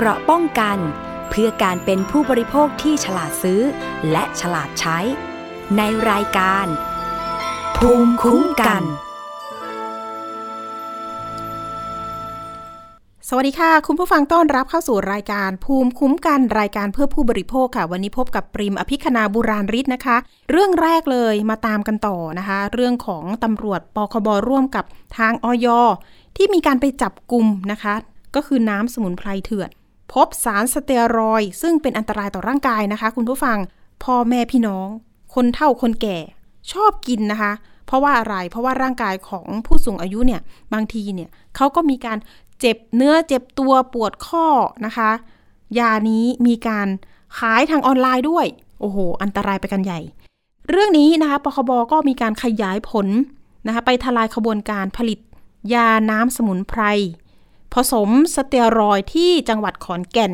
เกราะป้องกัน เพื่อการเป็นผู้บริโภคที่ฉลาดซื้อ และฉลาดใช้ ในรายการ ภูมิคุ้มกัน สวัสดีค่ะ คุณผู้ฟังต้อนรับเข้าสู่รายการ ภูมิคุ้มกันรายการเพื่อผู้บริโภคค่ะ วันนี้พบกับปริมอภิคณาบุราริศนะคะ เรื่องแรกเลยมาตามกันต่อนะคะ เรื่องของตำรวจปคบร่วมกับทางอยที่มีการไปจับกลุ่มนะคะ ก็คือน้ำสมุนไพรเถื่อน พบสารสเตียรอยซึ่งเป็นอันตรายต่อร่างกายนะคะ คุณผู้ฟังพ่อแม่พี่น้อง คนเฒ่าคนแก่ชอบกินนะคะ เพราะว่าอะไรเพราะว่าร่างกายของผู้สูงอายุเนี่ยบางทีเนี่ยเขาก็มีการเจ็บเนื้อเจ็บตัวปวดข้อนะคะ ยานี้มีการขายทางออนไลน์ด้วย โอ้โห อันตรายไปกันใหญ่ เรื่องนี้นะคะปคบก็มีการขยายผลนะคะไปทลายขบวนการผลิต ยาน้ำสมุนไพร ผสมสเตียรอยที่จังหวัดขอนแก่น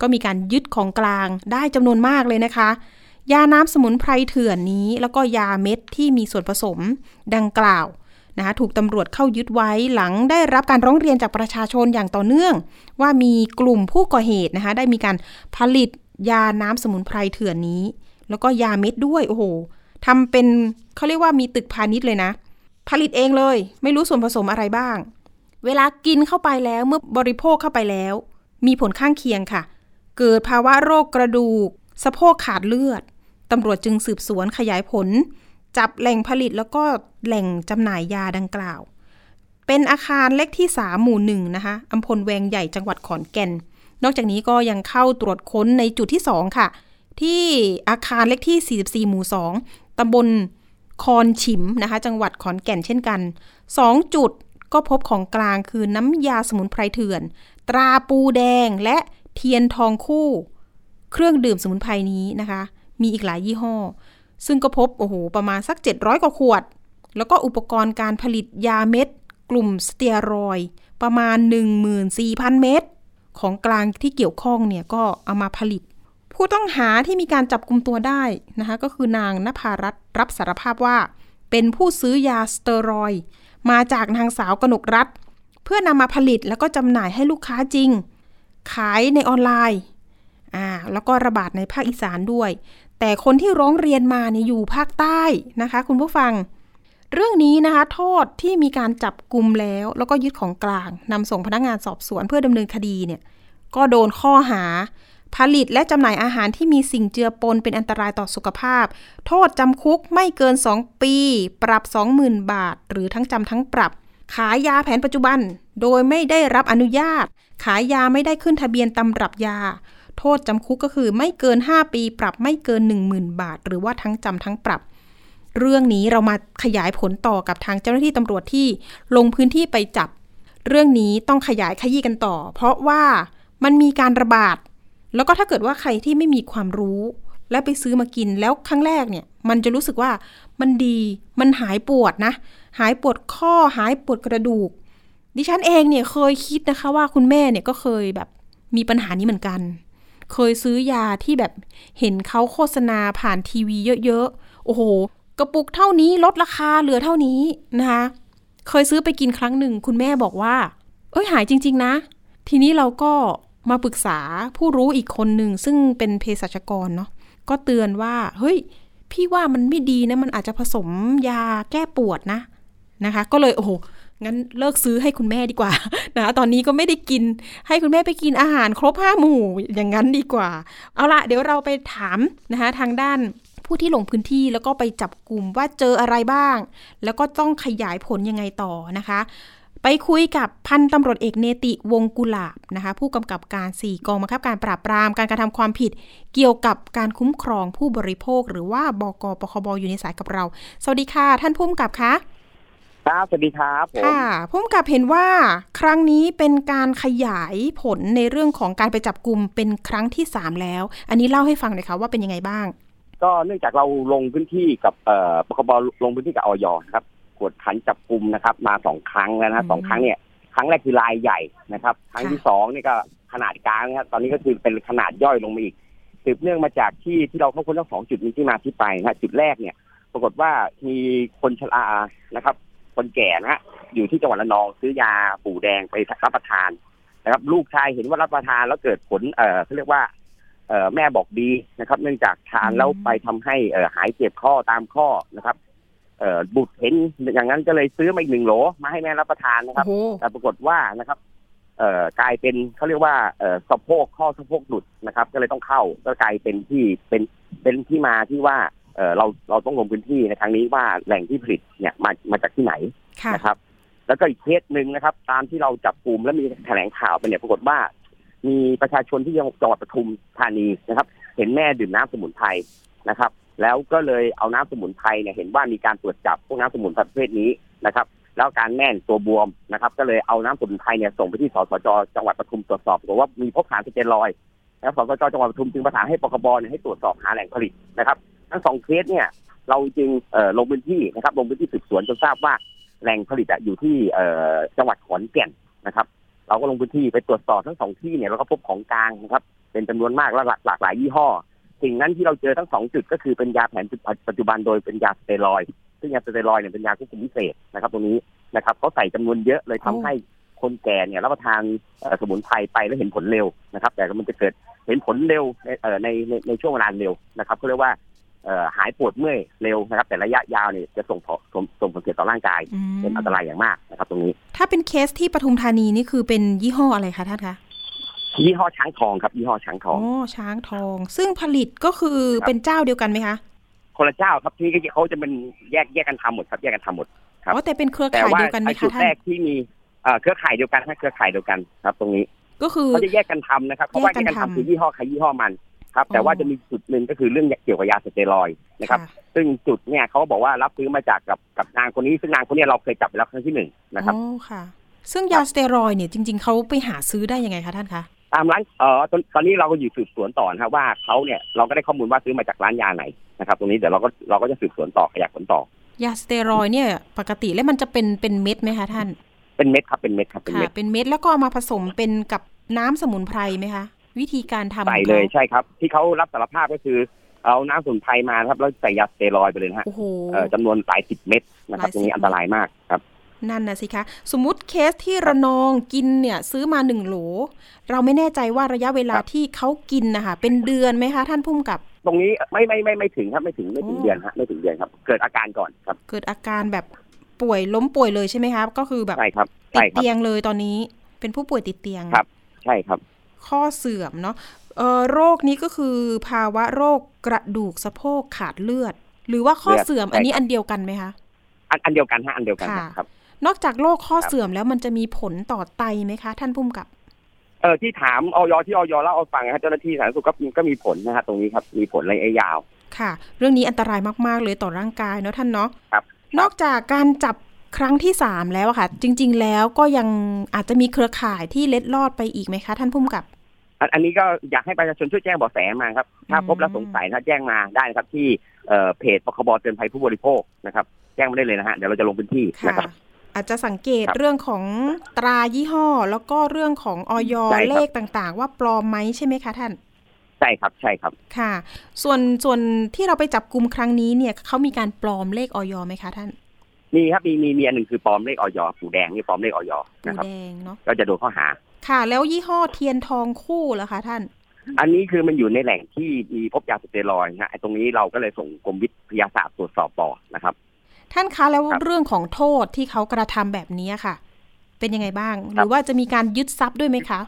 ก็มีการยึดของกลางได้จำนวนมากเลยนะคะ ยาน้ำสมุนไพรเถื่อนนี้ แล้วก็ยาเม็ดที่มีส่วนผสมดังกล่าวนะคะถูกตำรวจเข้ายึดไว้หลังได้รับการร้องเรียนจากประชาชนอย่างต่อเนื่อง ว่ามีกลุ่มผู้ก่อเหตุนะคะได้มีการผลิตยาน้ำสมุนไพรเถื่อนนี้ แล้วก็ยาเม็ดด้วยโอ้โหทำเป็นเขาเรียกว่ามีตึกพาณิชย์เลยนะ ผลิตเองเลย ไม่รู้ส่วนผสมอะไรบ้าง เวลากินเข้าไปแล้วเมื่อบริโภคเข้าไปแล้ว มีผลข้างเคียงค่ะ เกิดภาวะโรคกระดูก สะโพกขาดเลือดตำรวจจึงสืบสวนขยายผล จับแหล่งผลิตแล้วก็แหล่งจำหน่ายยาดังกล่าว เป็นอาคารเลขที่3หมู่หนึ่งนะคะอำพลแวงใหญ่จังหวัดขอนแก่น นอกจากนี้ก็ยังเข้าตรวจค้นในจุดที่ 2 ค่ะ ที่อาคารเลขที่ 44 หมู่ 2ตำบลคอนฉิมนะคะ จังหวัดขอนแก่นเช่นกัน 2 จุด ก็พบของกลางคือน้ำยาสมุนไพรเถื่อน ตราปูแดงและเทียนทองคู่ เครื่องดื่มสมุนไพรนี้นะคะ มีอีกหลายยี่ห้อ ซึ่งก็พบโอ้โหประมาณสัก 700 กว่าขวด แล้วก็อุปกรณ์การผลิตยาเม็ด กลุ่มสเตียรอยประมาณ 14,000 เม็ดของกลางที่เกี่ยวข้องเนี่ยก็เอามาผลิต ผู้ต้องหาที่มีการจับกลุ่มตัวได้นะคะก็คือนางนภารัตน์รับสารภาพว่า เป็นผู้ซื้อยาสเตียรอย มาจากนางสาวกนกรัฐ เพื่อนำมาผลิตแล้วก็จำหน่ายให้ลูกค้าจริง ขายในออนไลน์อ่าแล้วก็ระบาดในภาคอีสานด้วย แต่คนที่ร้องเรียนมาเนี่ยอยู่ภาคใต้นะคะ คุณผู้ฟัง เรื่องนี้นะคะ โทษที่มีการจับกลุ่มแล้ว แล้วก็ยึดของกลางนำส่งพนักงานสอบสวนเพื่อดำเนินคดีเนี่ยก็โดนข้อหา ผลิตและจำหน่ายอาหารที่มีสิ่งเจือปนเป็นอันตรายต่อสุขภาพ โทษจำคุกไม่เกิน 2 ปี ปรับ 20,000 บาท หรือทั้งจำทั้งปรับ ขายยาแผนปัจจุบัน โดยไม่ได้รับอนุญาต ขายยาไม่ได้ขึ้นทะเบียนตำรับยา โทษจำคุกก็คือไม่เกิน 5 ปี ปรับไม่เกิน 10,000 บาท หรือว่าทั้งจำทั้งปรับ เรื่องนี้เรามาขยายผลต่อกับทางเจ้าหน้าที่ตำรวจที่ลงพื้นที่ไปจับ เรื่องนี้ต้องขยายขยี้กันต่อ เพราะว่ามันมีการระบาด แล้วก็ถ้าเกิดว่าใครที่ไม่มีความรู้ แล้วไปซื้อมากินแล้วครั้งแรกเนี่ย มันจะรู้สึกว่ามันดีมันหายปวดนะ หายปวดข้อหายปวดกระดูก ดิฉันเองเนี่ยเคยคิดนะคะว่าคุณแม่เนี่ยก็เคยแบบมีปัญหานี้เหมือนกัน เคยซื้อยาที่แบบเห็นเขาโฆษณาผ่านทีวีเยอะๆโอ้โหกระปุกเท่านี้ลดราคาเหลือเท่านี้นะคะเคยซื้อไปกินครั้งหนึ่ง คุณแม่บอกว่า เอ้ยหายจริง ๆ นะ ทีนี้เราก็ มาปรึกษาผู้รู้อีกคนหนึ่งซึ่งเป็นเภสัชกรเนาะก็เตือนว่า เฮ้ย พี่ว่ามันไม่ดีนะ มันอาจจะผสมยาแก้ปวดนะนะคะ ก็เลยโอ้โหงั้นเลิกซื้อให้คุณแม่ดีกว่านะตอนนี้ก็ไม่ได้กิน ให้คุณแม่ไปกินอาหารครบห้าหมู่อย่างนั้นดีกว่า เอาละเดี๋ยวเราไปถามนะคะทางด้านผู้ที่ลงพื้นที่แล้วก็ไปจับกลุ่มว่าเจออะไรบ้าง แล้วก็ต้องขยายผลยังไงต่อนะคะ ไปคุยกับพันตำรวจเอกเนติวงกุลาบนะคะ ผู้กำกับการ 4 กองบังคับการปราบปรามการกระทำความผิด เกี่ยวกับการคุ้มครองผู้บริโภค หรือว่าบกปคบอยู่ในสายกับเรา สวัสดีค่ะ ท่านผู้กำกับคะครับสวัสดีครับผมค่ะผู้กำกับเห็นว่าครั้งนี้เป็นการขยายผลในเรื่องของการไปจับกลุ่มเป็นครั้งที่3แล้ว อันนี้เล่าให้ฟังหน่อยค่ะว่าเป็นยังไงบ้าง ก็เนื่องจากเราลงพื้นที่กับเอ่อปคบลงพื้นที่กับออยนะครับ กวดขันจับกลุ่มนะครับ มาสองครั้งแล้วนะฮะอืมสองครั้งเนี่ยครั้งแรกคือรายใหญ่นะครับ ครั้งค่ะที่สองนี่ก็ขนาดกลางนะครับตอนนี้ก็คือเป็นขนาดย่อยลงมาอีกสืบเนื่องมาจากที่ที่เราเข้าค้นทั้งสองจุดมีที่มาที่ไปนะฮะจุดแรกเนี่ย ปรากฏว่ามีคนชรานะครับ คนแก่นะฮะอยู่ที่จังหวัดระนองซื้อยาปู่แดงไปรับประทานนะครับ ลูกชายเห็นว่ารับประทานแล้วเกิดผลเอ่อเขาเรียกว่าเอ่อแม่บอกดีนะครับ เนื่องจากทานแล้วไปทำให้เอ่อหายเจ็บข้อตามข้อนะครับ เอ่อบุตรเห็นอย่างนั้นก็เลยซื้อมาอีกหนึ่งโหลมาให้แม่รับประทานนะครับโอ้โหแต่ปรากฏว่านะครับ เอ่อกลายเป็นเขาเรียกว่าเอ่อสะโพกข้อสะโพกหลุดนะครับ ก็เลยต้องเข้าก็กลายเป็นที่เป็นเป็นที่มาที่ว่าเอ่อเราเราต้องลงพื้นที่ในครั้งนี้ว่าแหล่งที่ผลิตเนี่ยมามาจากที่ไหนค่ะนะครับ แล้วก็อีกเคสหนึ่งนะครับ ตามที่เราจับกลุ่มและมีแถลงข่าวไปเนี่ยปรากฏว่ามีประชาชนที่จังหวัดปทุมธานีนะครับ เห็นแม่ดื่มน้ำสมุนไพรนะครับ แล้วก็เลยเอาน้ำสมุนไพรเนี่ยเห็นว่ามีการตรวจจับพวกน้ำสมุนไพรประเภทนี้นะครับแล้วการแม่นตัวบวมนะครับ ก็เลยเอาน้ำสมุนไพรเนี่ยส่งไปที่สสจจังหวัดปทุมตรวจสอบปรากว่ามีพบสารสเตียรอยแล้วสสจจังหวัดปทุมจึงประสานให้ปคบเนี่ยให้ตรวจสอบหาแหล่งผลิตนะครับ ทั้งสองเคสเนี่ยเราจึงลงพื้นที่นะครับ ลงพื้นที่สืบสวนจนทราบว่าแหล่งผลิตอะอยู่ที่จังหวัดขอนแก่นนะครับ เราก็ลงพื้นที่ไปตรวจสอบทั้งสองที่เนี่ยเราก็พบของกลางนะครับ เป็นจำนวนมากและหลากหลากหลายยี่ห้อ สิ่งนั้นที่เราเจอทั้งสองจุดก็คือเป็นยาแผนปัจจุบันโดยเป็นยาสเตียรอยด์ซึ่งยาสเตียรอยด์เนี่ยเป็นยาควบคุมพิเศษนะครับตรงนี้นะครับเขาใส่จำนวนเยอะเลยทำให้คนแก่เนี่ยรับประทานเอ่อสมุนไพรไปแล้วเห็นผลเร็วนะครับ แต่มันจะเกิดเห็นผลเร็วในเอ่อในในในช่วงเวลาเร็วนะครับเขาเรียกว่าเอ่อหายปวดเมื่อยเร็วนะครับ แต่ระยะยาวเนี่ยจะส่งผลส่งส่งผลเสียต่อร่างกายอืมเป็นอันตรายอย่างมากนะครับ ตรงนี้ ถ้าเป็นเคสที่ปทุมธานีนี่คือเป็นยี่ห้ออะไรคะท่านคะ ยี่ห้อช้างทองครับยี่ห้อช้างทอ๋อองช้างทอง ซึ่งผลิตก็คือครับเป็นเจ้าเดียวกันไหมคะคนละเจ้าครับที่เขาจะเป็นแยกแยกกันทำหมดครับแยกกันทำหมดครับอ๋อแต่เป็นเครือแต่ข่ายว่าเดียวกันไหมไอ้จุคะดท่าแรนกที่มีเอ่อเครือข่ายเดียวกันนะเครือข่ายเดียวกันครับ ตรงนี้ ก็คือเขาจะแยกกันทำนะครับเพราะว่าแยแยกกกักันนทำทำคือยี่ห้อใครยี่ห้อมันครับ แต่อ๋อว่าจะมีจุดหนึ่งก็คือเรื่องเกี่ยวกับยาสเตียรอยด์นะครับ ซึ่งจุดเนี่ยเขาบอกว่ารับซื้อมาจากกับกับนางคนนี้ซึ่งนางคนเนี้เราเคยจับไปแล้วครั้งที่หนึ่งนะครับอ๋อค่ะ ซึ่งยาสเตียรอยด์เนี่ยจริง ๆเขาไปหาซื้อได้ยังไงคะท่านคะ ตามร้านเอ่อตอนตอนนี้เราก็อยู่สืบสวนต่อนะครับว่าเขาเนี่ยเราก็ได้ข้อมูลว่าซื้อมาจากร้านยาไหนนะครับตรงนี้เดี๋ยวเราก็เราก็จะสืบสวนต่อขยายผลต่อยาสเตียรอยด์เนี่ย ปกติแล้วมันจะเป็นเป็นเม็ดไหมคะท่าน เป็นเม็ดครับเป็นเม็ดครับเป็นค่ะเม็ดเป็นเม็ดแล้วก็เอามาผสมเป็นกับน้ำสมุนไพรไหมคะ วิธีการทำใส่ของเลยขาใช่ครับ ที่เขารับสารภาพก็คือเอาน้ำสมุนไพรมานะครับแล้วใส่ยาสเตียรอยด์ไปเลยนะฮะโอ้โห เอ่อจำนวนหลายสิบเม็ดนะครับหลายตรงนี้สิบอันตรายมากครับ นั่นนะสิคะ สมมุติเคสที่ระนองกินเนี่ยซื้อมาหนึ่งโหล เราไม่แน่ใจว่าระยะเวลาครับที่เขากินนะคะเป็นเดือนไหมคะ ท่านพุ่มกับตรงนี้ไม่ไม่ไม่ไม่ถึงครับไม่ถึงไม่ถึงโอ้เดือนฮะไม่ถึงเดือนครับ เกิดอาการก่อนครับ เกิดอาการแบบป่วยล้มป่วยเลยใช่ไหมคะก็คือแบบใช่ครับติใช่ดครับเตียงเลยตอนนี้เป็นผู้ป่วยติดเตียงครับ ใช่ครับ ข้อเสื่อมเนาะเอ่อโรคนี้ก็คือภาวะโรคกระดูกสะโพกขาดเลือด หรือว่าข้อเลือดเสื่อมใช่อันนี้ครับอันเดียวกันไหมคะอันอันเดียวกันฮะอันเดียวกันค่ะครับ นอกจากโรคข้อครับเสื่อมแล้วมันจะมีผลต่อไตไหมคะ ท่านพุ่มกับ เออที่ถามออยที่ออยเล่าเอาฟังนะครับเจ้าหน้าที่สาธารณสุขก็มีก็มีผลนะฮะตรงนี้ครับ มีผลระยะยาว ค่ะ เรื่องนี้อันตรายมาก ๆ เลยต่อร่างกายเนาะท่านเนาะครับ นอกจากการจับครั้งที่สามแล้วอะค่ะ จริง ๆ แล้วก็ยังอาจจะมีเครือข่ายที่เล็ดลอดไปอีกไหมคะ ท่านพุ่มกับอันอันนี้ก็อยากให้ประชาชนช่วยแจ้งเบาะแสมาครับ ถ้าอืมพบและสงสัยนะแจ้งมาได้นะครับ ที่เอ่อเพจปคบเตือนภัยผู้บริโภคนะครับ แจ้งมาได้เลยนะฮะเดี๋ยวเราจะลงพื้นที่นะค่ะครับ อาจจะสังเกตครับเรื่องของตรายี่ห้อ แล้วก็เรื่องของออยใช่ครับเลขต่างๆ ว่าปลอมไหมใช่ไหมคะท่าน ใช่ครับใช่ครับค่ะ ส่วนส่วนที่เราไปจับกลุ่มครั้งนี้เนี่ยเขามีการปลอมเลขออยไหมคะท่านมีครับมีมีมีอันหนึ่งคือปลอมเลขออยผูแดงนี่ปลอมเลขออยปูนะครับแดงเนาะก็จะโดนข้อหา ค่ะ แล้วยี่ห้อเทียนทองคู่เหรอคะท่าน อันนี้คือมันอยู่ในแหล่งที่มีพบยาสเตียรอยด์นะฮะไอ้ตรงนี้เราก็เลยส่งกรมวิทยาศาสตร์ตรวจสอบต่อนะครับ ท่านคะแล้วครับเรื่องของโทษที่เขากระทำแบบนี้ค่ะ เป็นยังไงบ้างหครัรืบอว่าจะมีการยึดทรัพย์ด้วยไหมคะ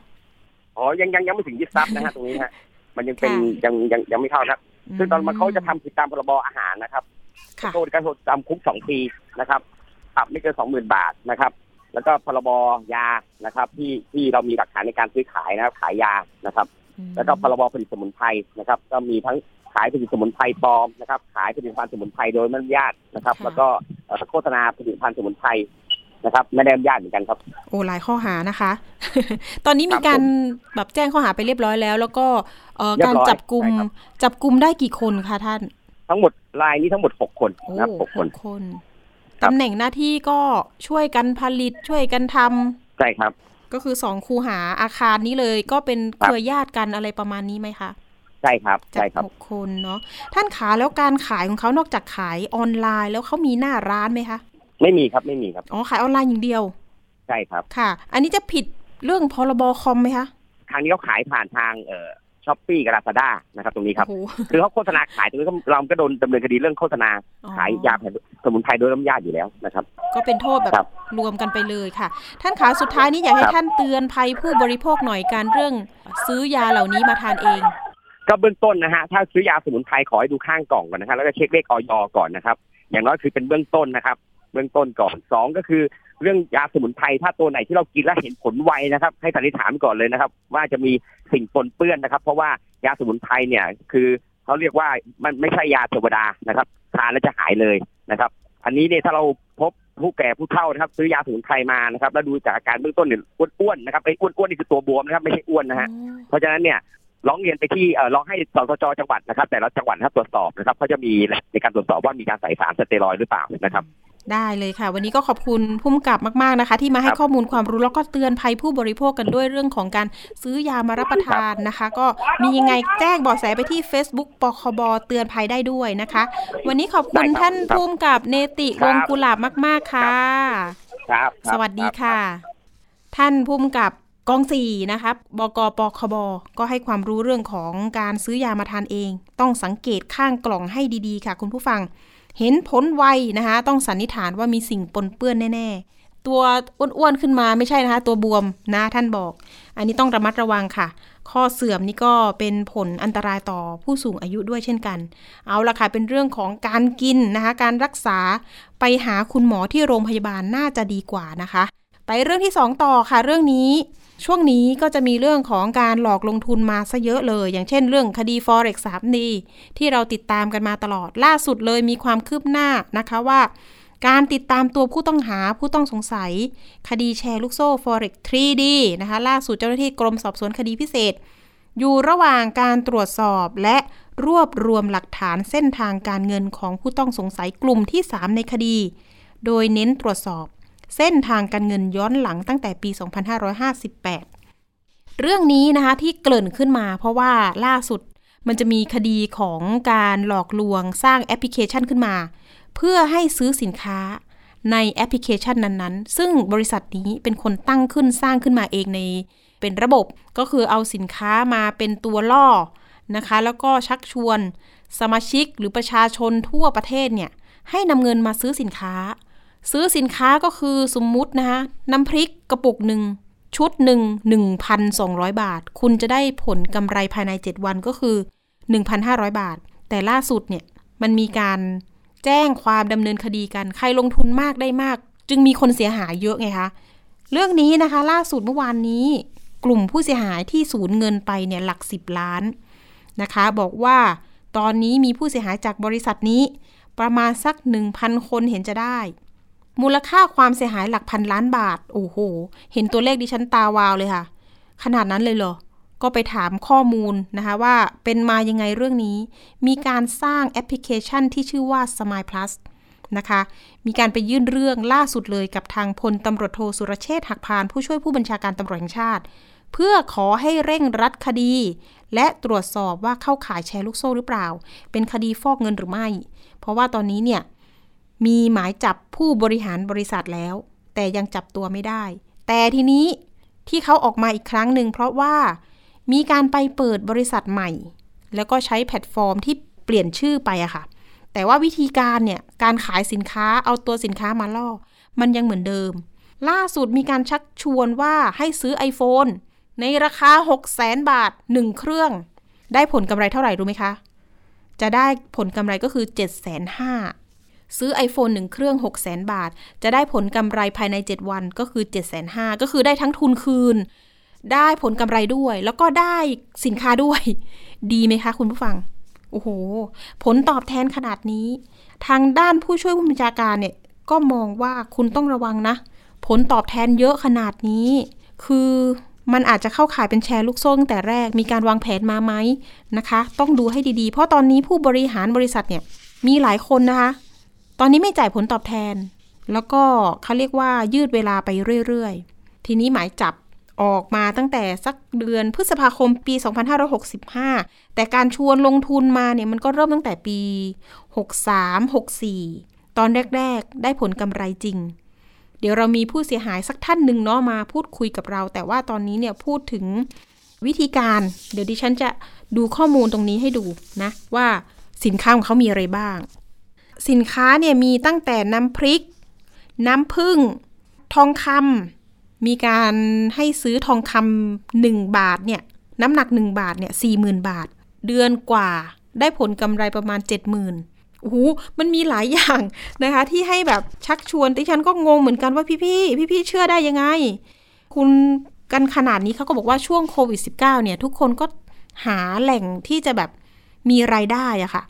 อ๋อยังยังยังไม่ถึงยึดทรัพย์นะฮะตรงนี้ฮะมันยังเป็นค่ะยังยังยังไม่เข้านะซึ่งตอนมันเขาจะทำผิดตามพรบอาหารนะครับค่ะโทษการโทษจำคุกสองปีนะครับปรับไม่เกินสองหมื่นบาทนะครับ แล้วก็พรบยานะครับ ที่ที่เรามีหลักฐานในการซื้อขายนะครับ ขายยานะครับ แล้วก็พรบผลิตสมุนไพรนะครับ ก็มีทั้งขายผลิตสมุนไพรปลอมนะครับ ขายผลิตภัณฑ์สมุนไพรโดยไม่อนุญาตนะครับค่ะแล้วก็เอ่อโฆษณาผลิตภัณฑ์สมุนไพรนะครับ ไม่ได้อนุญาตเหมือนกันครับ โอ้หลายข้อหานะคะ ตอนนี้ครัมีบการแบบแจ้งข้อหาไปเรียบร้อยแล้ว แล้วก็เอ่อเรียการบร้อยจับกลุ่มใช่ครับจับกลุ่มได้กี่คนคะท่าน ทั้งหมดรายนี้ทั้งหมดหกคนโอ้นะครับหกคนหกคนครับตำแหน่งหน้าที่ก็ช่วยกันผลิตช่วยกันทำใช่ครับ ก็คือสองคูหาอาคารนี้เลย ก็เป็นคเครับรือญาติกันอะไรประมาณนี้ไหมคะ ใช่ครับจากใช่ครับหกคนเนาะท่านขาแล้วการขายของเขานอกจากขายออนไลน์แล้วเขามีหน้าร้านไหมคะ ไม่มีครับไม่มีครับอ๋อขายออนไลน์อย่างเดียว ใช่ครับค่ะ อันนี้จะผิดเรื่องพรบคอมไหมคะทางนี้เขาขายผ่านทางเอ่อช้อปปี้กับลาซาด้านะครับ ตรงนี้ครับโอ้โหคือเขาโฆษณาขายตรงนี้ก็เราก็โดนดำเนินคดีเรื่องโฆษณาอ๋อขายยาแผนสมุนไพรโดยน้ำยาอยู่แล้วนะครับ ก็เป็นโทษแบบครับรวมกันไปเลยค่ะ ท่านขาสุดท้ายนี้อยากให้ครับท่านเตือนภัยผู้บริโภคหน่อยการเรื่อง ซื้อยาเหล่านี้มาทานเอง ก็เบื้องต้นนะฮะถ้าซื้อยาสมุนไพรขอให้ดูข้างกล่องก่อนนะครับแล้วก็เช็คเลขออยก่อนนะครับ อย่างน้อยคือเป็นเบื้องต้นนะครับ เบื้องต้นก่อนสองก็คือ เรื่องยาสมุนไพรถ้าตัวไหนที่เรากินแล้วเห็นผลไวนะครับ ให้สันนิษฐานก่อนเลยนะครับ ว่าจะมีสิ่งปนเปื้อนนะครับ เพราะว่ายาสมุนไพรเนี่ยคือเขาเรียกว่ามันไม่ใช่ยาเทวดานะครับทานแล้วจะหายเลยนะครับ อันนี้เนี่ยถ้าเราพบผู้แก่ผู้เฒ่านะครับ ซื้อยาสมุนไพรมานะครับ แล้วดูจากอาการเบื้องต้นเนี่ยอ้วนๆนะครับไอ้อ้วนๆนี่คือตัวบวมนะครับ ไม่ใช่อ้วนนะฮะเพราะฉะนั้นเนี่ย ร้องเรียนไปที่เอ่อร้องให้สสจจังหวัดนะครับ แต่ละจังหวัดนะครับตรวจสอบนะครับเขาจะมีในการตรวจสอบว่ามีการใส่สารสเตียรอยด์หรือเปล่านะครับ ได้เลยค่ะ วันนี้ก็ขอบคุณพุ่มกับมาก ๆนะคะ ที่มาให้ครับข้อมูลความรู้แล้วก็เตือนภัยผู้บริโภคกันด้วยเรื่องของการซื้อยามารับประทานนะคะ ก็มียังไงแจ้งเบาะแสไปที่ Facebook ปคบเตือนภัยได้ด้วยนะคะ วันนี้ขอบคุณได้ครับท่านครับพุ่มกับเนติครัวบงกุหลาบมาก ๆค่ะครับสวัสดีค่ะ ท่านพุ่มกับ กองสี่นะคะบกปคบก็ให้ความรู้เรื่องของการซื้อยามาทานเอง ต้องสังเกตข้างกล่องให้ดีๆ ค่ะ คุณผู้ฟัง เห็นผลไวนะคะ ต้องสันนิษฐานว่ามีสิ่งปนเปื้อนแน่ๆ ตัวอ้วนๆขึ้นมาไม่ใช่นะคะ ตัวบวมนะท่านบอก อันนี้ต้องระมัดระวังค่ะ ข้อเสื่อมนี่ก็เป็นผลอันตรายต่อผู้สูงอายุด้วยเช่นกัน เอาละค่ะเป็นเรื่องของการกินนะคะ การรักษาไปหาคุณหมอที่โรงพยาบาลน่าจะดีกว่านะคะ ไปเรื่องที่ 2 ต่อค่ะเรื่องนี้ ช่วงนี้ก็จะมีเรื่องของการหลอกลงทุนมาซะเยอะเลย อย่างเช่นเรื่องคดี forex 3D ที่เราติดตามกันมาตลอดล่าสุดเลยมีความคืบหน้านะคะว่า การติดตามตัวผู้ต้องหาผู้ต้องสงสัย คดีแชร์ลูกโซ่ forex 3D นะคะล่าสุดเจ้าหน้าที่กรมสอบสวนคดีพิเศษ อยู่ระหว่างการตรวจสอบและรวบรวมหลักฐานเส้นทางการเงินของผู้ต้องสงสัยกลุ่มที่ 3 ในคดี โดยเน้นตรวจสอบ เส้นทางการเงินย้อนหลังตั้งแต่ปี 2558 เรื่องนี้นะคะที่เกริ่นขึ้นมา เพราะว่าล่าสุดมันจะมีคดีของการหลอกลวงสร้างแอปพลิเคชันขึ้นมา เพื่อให้ซื้อสินค้าในแอปพลิเคชันนั้นๆ ซึ่งบริษัทนี้เป็นคนตั้งขึ้นสร้างขึ้นมาเองในเป็นระบบก็คือเอาสินค้ามาเป็นตัวล่อนะคะ แล้วก็ชักชวนสมาชิกหรือประชาชนทั่วประเทศเนี่ยให้นำเงินมาซื้อสินค้า ซื้อสินค้าก็คือสมมุตินะคะน้ำพริกกระปุกหนึ่งชุดหนึ่ง1,200 บาท คุณจะได้ผลกำไรภายใน 7 วันก็คือ 1,500 บาท แต่ล่าสุดเนี่ยมันมีการแจ้งความดำเนินคดีกัน ใครลงทุนมากได้มาก จึงมีคนเสียหายเยอะไงคะ เรื่องนี้นะคะ ล่าสุดเมื่อวานนี้ กลุ่มผู้เสียหายที่สูญเงินไปเนี่ยหลัก 10 ล้านนะคะ บอกว่าตอนนี้มีผู้เสียหายจากบริษัทนี้ ประมาณสัก 1,000 คนเห็นจะได้ มูลค่าความเสียหายหลักพันล้านบาท โอ้โห เห็นตัวเลขดิฉันตาวาวเลยค่ะ ขนาดนั้นเลยเหรอ ก็ไปถามข้อมูลนะคะว่าเป็นมายังไงเรื่องนี้ มีการสร้างแอปพลิเคชันที่ชื่อว่า Smile Plus นะคะ มีการไปยื่นเรื่องล่าสุดเลยกับทางพลตำรวจโทสุรเชษฐ์หักพาน ผู้ช่วยผู้บัญชาการตำรวจแห่งชาติ เพื่อขอให้เร่งรัดคดี และตรวจสอบว่าเข้าข่ายแชร์ลูกโซ่หรือเปล่า เป็นคดีฟอกเงินหรือไม่ เพราะว่าตอนนี้เนี่ย มีหมายจับผู้บริหารบริษัทแล้ว แต่ยังจับตัวไม่ได้ แต่ทีนี้ที่เขาออกมาอีกครั้งหนึ่งเพราะว่ามีการไปเปิดบริษัทใหม่ แล้วก็ใช้แพลตฟอร์มที่เปลี่ยนชื่อไปอะค่ะ แต่ว่าวิธีการเนี่ยการขายสินค้าเอาตัวสินค้ามาล่อ มันยังเหมือนเดิม ล่าสุดมีการชักชวนว่าให้ซื้อ iPhone ในราคา 6 0แสนบาท 1 เครื่อง ได้ผลกำไรเท่าไหร่รู้ไหมคะ จะได้ผลกำไรก็คือ 7 5 0 0 0 ซื้อ iPhone 1 เครื่อง 6 0 0 0 0 บาท จะได้ผลกำไรภายใน 7 วันก็คือ 7 5 0 0 0ก็คือได้ทั้งทุนคืน ได้ผลกำไรด้วย แล้วก็ได้สินค้าด้วย ดีไหมคะคุณผู้ฟัง โอ้โห ผลตอบแทนขนาดนี้ ทางด้านผู้ช่วยผู้บัญชาการเนี่ย ก็มองว่าคุณต้องระวังนะ ผลตอบแทนเยอะขนาดนี้ คือมันอาจจะเข้าข่ายเป็นแชร์ลูกโซ่ตั้งแต่แรก มีการวางแผนมาไหมนะคะ ต้องดูให้ดีๆ เพราะตอนนี้ผู้บริหารบริษัทเนี่ย มีหลายคนนะคะ ตอนนี้ไม่จ่ายผลตอบแทน แล้วก็เขาเรียกว่ายืดเวลาไปเรื่อยๆ ทีนี้หมายจับออกมาตั้งแต่สักเดือนพฤษภาคมปี 2565 แต่การชวนลงทุนมาเนี่ยมันก็เริ่มตั้งแต่ปี 63 64 ตอนแรก ๆ ได้ผลกำไรจริง เดี๋ยวเรามีผู้เสียหายสักท่านหนึ่งเนาะมาพูดคุยกับเรา แต่ว่าตอนนี้เนี่ยพูดถึงวิธีการ เดี๋ยวดิฉันจะดูข้อมูลตรงนี้ให้ดูนะว่าสินค้าของเขามีอะไรบ้าง สินค้าเนี่ยมีตั้งแต่น้ำพริก น้ำผึ้งทองคำมีการให้ซื้อทองคำหนึ่งบาทเนี่ยน้ำหนักหนึ่งบาทเนี่ยสี่หมื่นบาท เดือนกว่าได้ผลกำไรประมาณเจ็ดหมื่นโอ้โหมันมีหลายอย่างนะคะ ที่ให้แบบชักชวนดิฉันก็งงเหมือนกันว่าพี่พี่พี่พี่เชื่อได้ยังไง คุณกันขนาดนี้เขาก็บอกว่าช่วงโควิด -19 เนี่ย ทุกคนก็หาแหล่งที่จะแบบมีรายได้อะค่ะ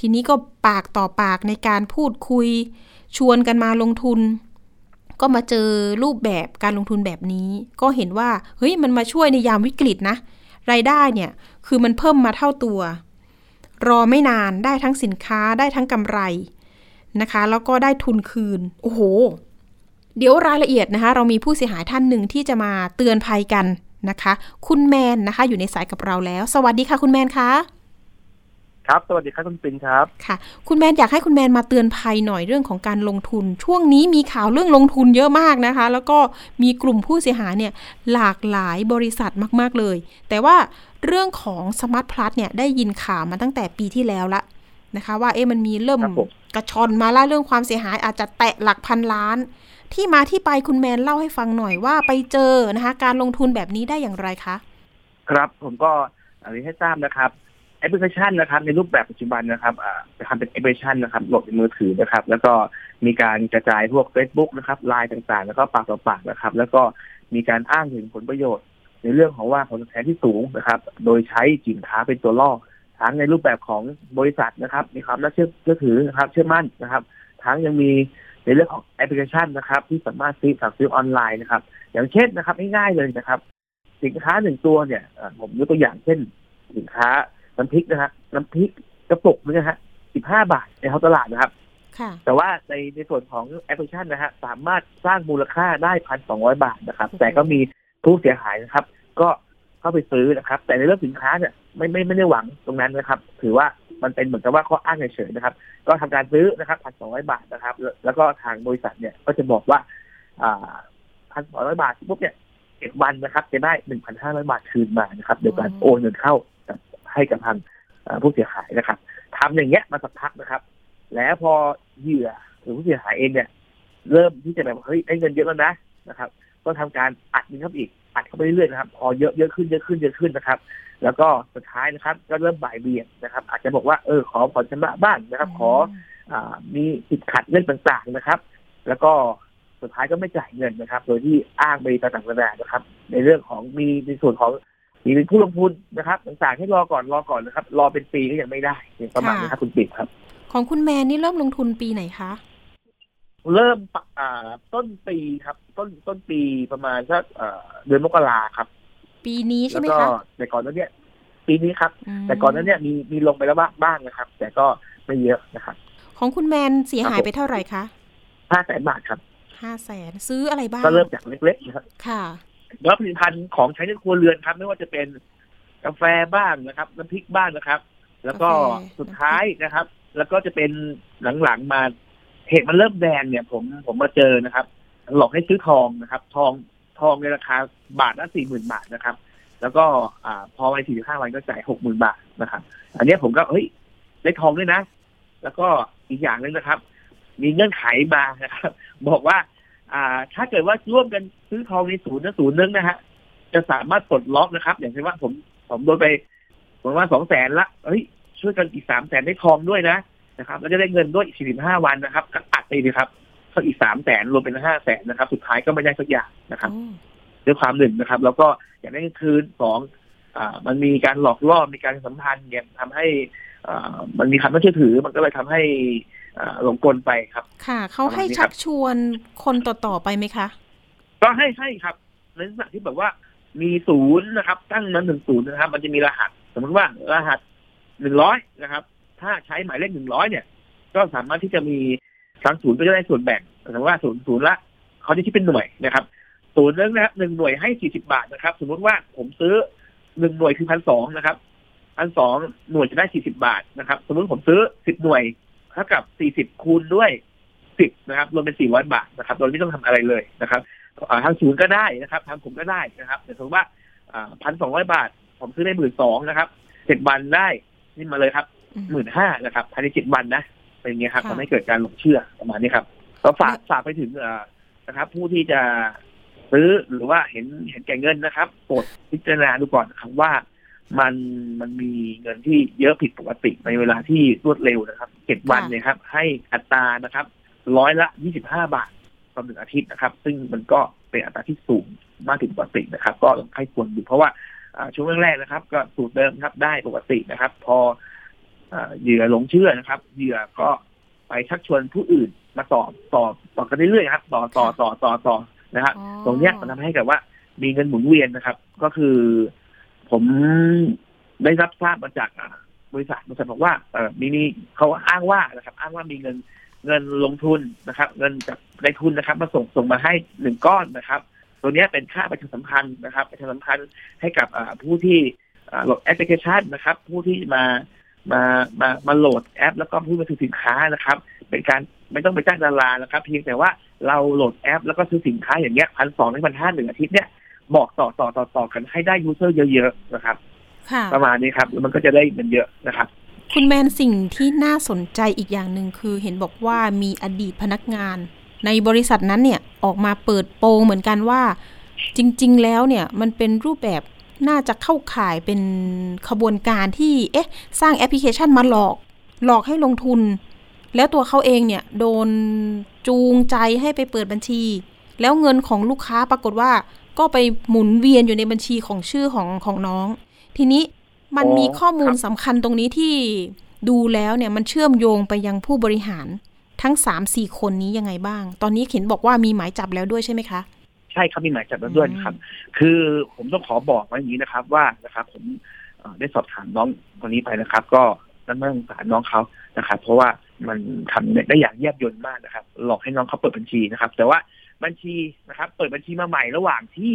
ทีนี้ก็ปากต่อปากในการพูดคุย ชวนกันมาลงทุน ก็มาเจอรูปแบบการลงทุนแบบนี้ ก็เห็นว่าเฮ้ยมันมาช่วยในยามวิกฤตนะ รายได้เนี่ยคือมันเพิ่มมาเท่าตัว รอไม่นานได้ทั้งสินค้าได้ทั้งกำไรนะคะ แล้วก็ได้ทุนคืน โอ้โห เดี๋ยวรายละเอียดนะคะ เรามีผู้เสียหายท่านหนึ่งที่จะมาเตือนภัยกันนะคะ คุณแมนนะคะ อยู่ในสายกับเราแล้ว สวัสดีค่ะ คุณแมนคะ ครับ สวัสดีครับคุณปินครับ ค่ะ คุณแมนอยากให้คุณแมนมาเตือนภัยหน่อยเรื่องของการลงทุน ช่วงนี้มีข่าวเรื่องลงทุนเยอะมากนะคะ แล้วก็มีกลุ่มผู้เสียหายเนี่ยหลากหลายบริษัทมาก ๆเลย แต่ว่าเรื่องของสมาร์ทพลัสเนี่ยได้ยินข่าวมาตั้งแต่ปีที่แล้วละนะคะ ว่าเอ๊ะมันมีเริ่มครับผมกระชอนมาแล้วเรื่องความเสียหายอาจจะแตะหลักพันล้าน ที่มาที่ไปคุณแมนเล่าให้ฟังหน่อยว่าไปเจอนะคะ การลงทุนแบบนี้ได้อย่างไรคะ ครับผมก็อันนี้ให้ทราบนะครับ แอปพลิเคชันนะครับ ในรูปแบบปัจจุบันนะครับจะทำเป็นแอปพลิเคชันนะครับโหลดในมือถือนะครับ แล้วก็มีการกระจายพวก Facebook นะครับไลน์ต่างๆ แล้วก็ปากต่อปากนะครับ แล้วก็มีการอ้างถึงผลประโยชน์ ในเรื่องของว่าผลตอบแทนที่สูงนะครับ โดยใช้สินค้าเป็นตัวล่อทั้งในรูปแบบของบริษัทนะครับ มีความน่าเชื่อถือนะครับ เชื่อมั่นนะครับ ทั้งยังมีในเรื่องของแอปพลิเคชันนะครับ ที่สามารถซื้อสั่งซื้อออนไลน์นะครับ อย่างเช่นนะครับง่ายๆเลยนะครับ สินค้าหนึ่งตัวเนี่ยผมยกตัวอย่างเช่น สินค้า น้ำพริกนะฮะน้ำพริกกระปุกนึงนะฮะสิบห้าบาทในท้องตลาดนะครับค่ะแต่ว่าในในส่วนของแอปพลิเคชันนะฮะสามารถสร้างมูลค่าได้พันสองร้อยบาทนะครับ แต่ก็มีผู้เสียหายนะครับ ก็เข้าไปซื้อนะครับ แต่ในเรื่องสินค้าเนี่ยไม่ไม่ไม่ได้หวังตรงนั้นนะครับ ถือว่ามันเป็นเหมือนกับว่าข้ออ้างเฉยๆนะครับ ก็ทำการซื้อนะครับพันสองร้อยบาทนะครับแล้วแล้วก็ทางบริษัทเนี่ยก็จะบอกว่าอ่าพันสองร้อยบาทปุ๊บเนี่ยเจ็ดวันนะครับ จะได้หนึ่งพันห้าร้อยบาทคืนมานะครับโดยการโอนเงินเข้า ให้กับทางผู้เสียหายนะครับทำอย่างเงี้ยมาสักพักนะครับ แล้วพอเหยื่อหรือผู้เสียหายเองเนี่ย เริ่มที่จะแบบเฮ้ยได้เงินเยอะแล้วนะนะครับ ก็ทำการอัดเงินเข้าอีกอัดเข้าไปเรื่อยๆนะครับ พอเยอะเยอะขึ้นเยอะขึ้นเยอะขึ้นนะครับ แล้วก็สุดท้ายนะครับ ก็เริ่มบ่ายเบี่ยงนะครับ อาจจะบอกว่าเออขอผ่อนชำระบ้างนะครับ ขออมีติดขัดเรื่องต่างๆนะครับ แล้วก็สุดท้ายก็ไม่จ่ายเงินนะครับ โดยที่อ้างไปต่างๆนานานะครับ ในเรื่องของมีในส่วนของ มีเป็นผู้ลงทุนนะครับต่างๆให้รอก่อนรอก่อนนะครับ รอเป็นปีก็ยังไม่ได้เนี่ยประมาณนี้ครับคุณปิ๊กครับ ของคุณแมนนี่เริ่มลงทุนปีไหนคะเริ่มปะอ่าต้นปีครับ ต้นต้นปีประมาณสักเอ่อเดือนมกราครับ ปีนี้ใช่แล้วไหมก็คะแต่ก่อนนั้นเนี่ยปีนี้ครับมแต่ก่อนนั้นเนี่ยมีมีลงไปแล้วบ้างบ้างนะครับ แต่ก็ไม่เยอะนะครับ ของคุณแมนเสียหายไปเท่าไหร่คะห้าแสนบาทครับห้าแสนซื้ออะไรบ้างก็เริ่มจากเล็กๆนะครับค่ะ แล้วผลิตภัณฑ์ของใช้ในครัวเรือนครับ ไม่ว่าจะเป็นกาแฟบ้างนะครับน้ำพริกบ้างนะครับ แล้วก็กาแฟสุดท้ายนะครับ แล้วก็จะเป็นหลังๆมาเหตุมันเริ่มแดงเนี่ย ผมผมมาเจอนะครับ หลอกให้ซื้อทองนะครับ ทองทองในราคาบาทละสี่หมื่นบาทนะครับ แล้วก็อ่าพอไปสี่สิบห้าวันก็จ่ายหกหมื่นบาทนะครับ อันเนี้ยผมก็เฮ้ยได้ทองด้วยนะ แล้วก็อีกอย่างหนึงนะครับ มีเงื่อนไขมานะครับ บอกว่า อ่า ถ้าเกิดว่าร่วมกันซื้อทองในศูนย์นะศูนย์นึงนะฮะ จะสามารถปลดล็อกนะครับ อย่างเช่นว่าผมผมโดนไปผมว่าสองแสนละเฮ้ยช่วยกันอีกสามแสนได้ทองด้วยนะนะครับ แล้วจะได้เงินด้วยอีกสี่สิบห้าวันนะครับก็อัดไปดีครับก็อีกสามแสนรวมเป็นห้าแสนนะครับ สุดท้ายก็ไม่ได้สักอย่างนะครับโอ้ด้วยความหนึ่งนะครับ แล้วก็อยากได้เงินคืนสองอ่ามันมีการหลอกล่อมีการสัมพันธ์เนี่ยทำให้อ่ามันมีความน่าเชื่อถือ มันก็เลยทำให้อ่า หลงกลไปครับ ค่ะ เขาให้ประมาณนี้คชัรับกชวนคนต่อๆไปไหมคะ ก็ให้ให้ครับในลักษณะที่แบบว่ามีศูนย์นะครับ ตั้งนั้นหนึ่งศูนย์นะครับ มันจะมีรหัส สมมติว่ารหัสหนึ่งร้อยนะครับ ถ้าใช้หมายเลขหนึ่งร้อยเนี่ย ก็สามารถที่จะมีทางศูนย์ก็จะได้ส่วนแบ่งสมมติว่าศูนย์ศูนย์ละเขาจะคิดเป็นหน่วยนะครับศูนย์นึงนะครับหนึ่งหน่วยให้สี่สิบาทนะครับ สมมติว่าผมซื้อหนึ่งหน่วยคือพันสองนะครับพันสองหน่วยจะได้สี่สิบาทนะครับ สมมติผมซื้อสิบหน่วย เท่ากับสี่สิบคูณด้วยสิบนะครับรวมเป็นสี่ร้อยบาทนะครับโดยไม่ต้องทำอะไรเลยนะครับอ่าทางศูนย์ก็ได้นะครับทางผมก็ได้นะครับแต่สมมติว่าพันสองร้อยบาท ผมซื้อได้หมื่นสองนะครับเจ็ดวันได้นี่มาเลยครับอืมหมื่นห้านะครับภายในเจ็ดวันนะเป็นอย่างเงี้ยครับค่ะทำให้เกิดการหลงเชื่อประมาณนี้ครับก็ฝากฝากไปถึงเอ่อนะครับ ผู้ที่จะซื้อหรือว่าเห็นเห็นแก่เงินนะครับโปรดพิจารณาดูก่อนนะครับว่า มันมันมีเงินที่เยอะผิดปกติในเวลาที่รวดเร็วนะครับเจ็ดวันเนี่ยครับ ให้อัตรานะครับร้อยละยี่สิบห้าบาทต่อหนึ่งอาทิตย์นะครับ ซึ่งมันก็เป็นอัตราที่สูงมากถึงปกตินะครับ ก็ให้ควรดูเพราะว่าอ่าช่วงแรกๆนะครับ ก็สูตรเดิมครับได้ปกตินะครับ พออ่าเหยื่อหลงเชื่อนะครับ เหยื่อก็ไปชักชวนผู้อื่นมาต่อต่อต่อกันเรื่อยๆครับ ต่อต่อต่อต่อต่อนะครับอ๋อตรงเนี้ยมันทำให้กับว่ามีเงินหมุนเวียนนะครับ ก็คือ ผมได้รับทราบมาจากบริษัทบริษัทบอกว่าเออมีมีเขาอ้างว่านะครับ อ้างว่ามีเงินเงินลงทุนนะครับ เงินจากในทุนนะครับ มาส่งส่งมาให้หนึ่งก้อนนะครับตัวนี้เป็นค่าประชาสัมพันธ์นะครับ ประชาสัมพันธ์ให้กับผู้ที่โหลดแอปพลิเคชันนะครับ ผู้ที่มามามามาโหลดแอป แล้วก็ผู้มาซื้อสินค้านะครับ เป็นการไม่ต้องไปจ้างดารานะครับ เพียงแต่ว่าเราโหลดแอป แล้วก็ซื้อสินค้าอย่างเงี้ยพันสองถึงพันห้าหนึ่งอาทิตย์เนี่ย บอกต่อต่อต่อต่อกันให้ได้ user เยอะๆนะครับค่ะประมาณนี้ครับแล้วมันก็จะได้เงินเยอะนะครับ คุณแมนสิ่งที่น่าสนใจอีกอย่างหนึ่งคือเห็นบอกว่ามีอดีตพนักงาน ในบริษัทนั้นเนี่ยออกมาเปิดโปงเหมือนกันว่า จริง ๆ แล้วเนี่ยมันเป็นรูปแบบน่าจะเข้าข่ายเป็นขบวนการที่เอ๊ะ สร้างแอปพลิเคชันมาหลอก หลอกให้ลงทุน แล้วตัวเขาเองเนี่ย โดนจูงใจให้ไปเปิดบัญชี แล้วเงินของลูกค้าปรากฏว่า ก็ไปหมุนเวียนอยู่ในบัญชีของชื่อของของน้อง ทีนี้มันมีข้อมูลสำคัญตรงนี้ที่ดูแล้วเนี่ยมันเชื่อมโยงไปยังผู้บริหารทั้งสามสี่คนนี้ยังไงบ้าง ตอนนี้เห็นบอกว่ามีหมายจับแล้วด้วยใช่ไหมคะ ใช่ครับมีหมายจับแล้วด้วยครับ คือผมต้องขอบอกไว้อย่างนี้นะครับ ว่านะครับ ผมได้สอบถามน้องคนนี้ไปนะครับ ก็นั่นไม่สงสารน้องเขานะครับ เพราะว่ามันทำได้อย่างแยบยลมากนะครับ หลอกให้น้องเขาเปิดบัญชีนะครับ แต่ว่า บัญชีนะครับ เปิดบัญชีมาใหม่ระหว่างที่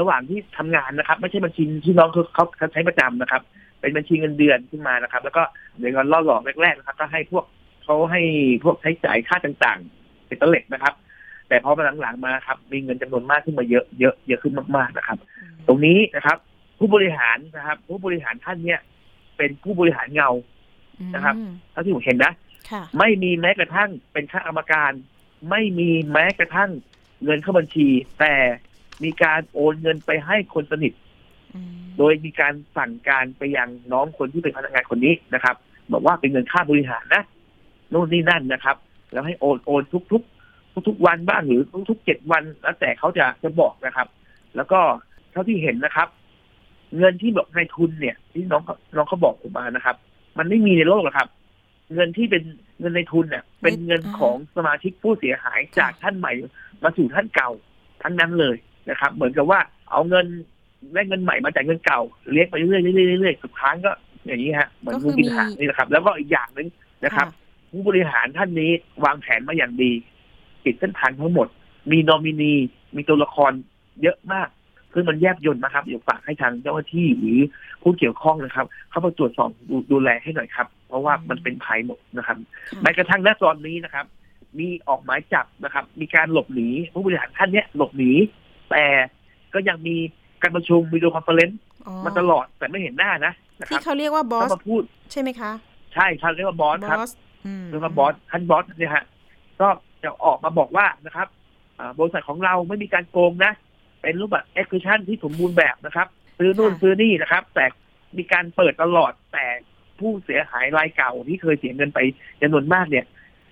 ระหว่างที่ทำงานนะครับ ไม่ใช่บัญชีที่น้องเขาเขาเขาใช้ประจำนะครับ เป็นบัญชีเงินเดือนขึ้นมานะครับ แล้วก็เดี๋ยวก่อนล่อหลอกแรกๆนะครับ ก็ให้พวกเขาให้พวกใช้จ่ายค่าต่างๆเป็นตะเล็กนะครับ แต่พอมาหลังๆมาครับ มีเงินจำนวนมากขึ้นมาเยอะเยอะเยอะขึ้นมากๆนะครับ ตรงนี้นะครับ ผู้บริหารนะครับ ผู้บริหารท่านเนี่ยเป็นผู้บริหารเงานะครับอืมเท่าที่ผมเห็นนะค่ะไม่มีแม้กระทั่งเป็นข้ากรรมการ ไม่มีแม้กระทั่งเงินเข้าบัญชี แต่มีการโอนเงินไปให้คนสนิทอืมโดยมีการสั่งการไปยังน้องคนที่เป็นพนักงานคนนี้นะครับ บอกว่าเป็นเงินค่าบริหารนะโน่นนี่นั่นนะครับ แล้วให้โอนโอนทุกทุกทุกทุกๆวันบ้างหรือทุกทุกเจ็ดวันแล้วแต่เขาจะจะบอกนะครับ แล้วก็เท่าที่เห็นนะครับ เงินที่บอกในทุนเนี่ย ที่น้องเขาน้องเขาบอกผมมานะครับ มันไม่มีในโลกหรอกครับ เงินที่เป็นเงินในทุนเนี่ยเป็นเงินของสมาชิกผู้เสียหายจากท่านใหม่ มาสู่ท่านเก่าทั้งนั้นเลยนะครับ เหมือนกับว่าเอาเงินได้เงินใหม่มาจากเงินเก่าเลี้ยงไปเรื่อยๆเรื่อยๆเรื่อยๆสุดท้ายก็อย่างนี้ฮะเหมือนงูกินหางนี่แหละครับ แล้วก็อีกอย่างหนึ่งนะครับ ผู้บริหารท่านนี้วางแผนมาอย่างดีปิดเส้นทางทั้งหมด มีนอมินีมีตัวละครเยอะมากซึ่งมันแยบยนต์นะครับเดี๋ยวฝากให้ทางเจ้าหน้าที่หรือผู้เกี่ยวข้องนะครับ เข้ามาตรวจสอบดูดูแลให้หน่อยครับ เพราะว่ามันเป็นภัยหมดนะครับค่ะแม้กระทั่งณตอนนี้นะครับ มีออกหมายจับนะครับ มีการหลบหนีผู้บริหารท่านเนี้ยหลบหนี แต่ก็ยังมีการประชุม video conference อ๋อมาตลอดแต่ไม่เห็นหน้านะนะคที่รับเขาเรียกว่าบอสเขามาพูดใช่ไหมคะ ใช่ครับเรียกว่าบอสครับอืมเรียกว่าบอสท่านบอสเนี่ยฮะก็จะออกมาบอกว่านะครับอ่าบริษัทของเราไม่มีการโกงนะ เป็นรูปแบบ execution ที่สมบูรณ์แบบนะครับ ซื้อนู่นซื้อนี่นะครับ แต่มีการเปิดตลอดแต่ ผู้เสียหายรายเก่าที่เคยเสียเงินไปจำนวนมากเนี่ย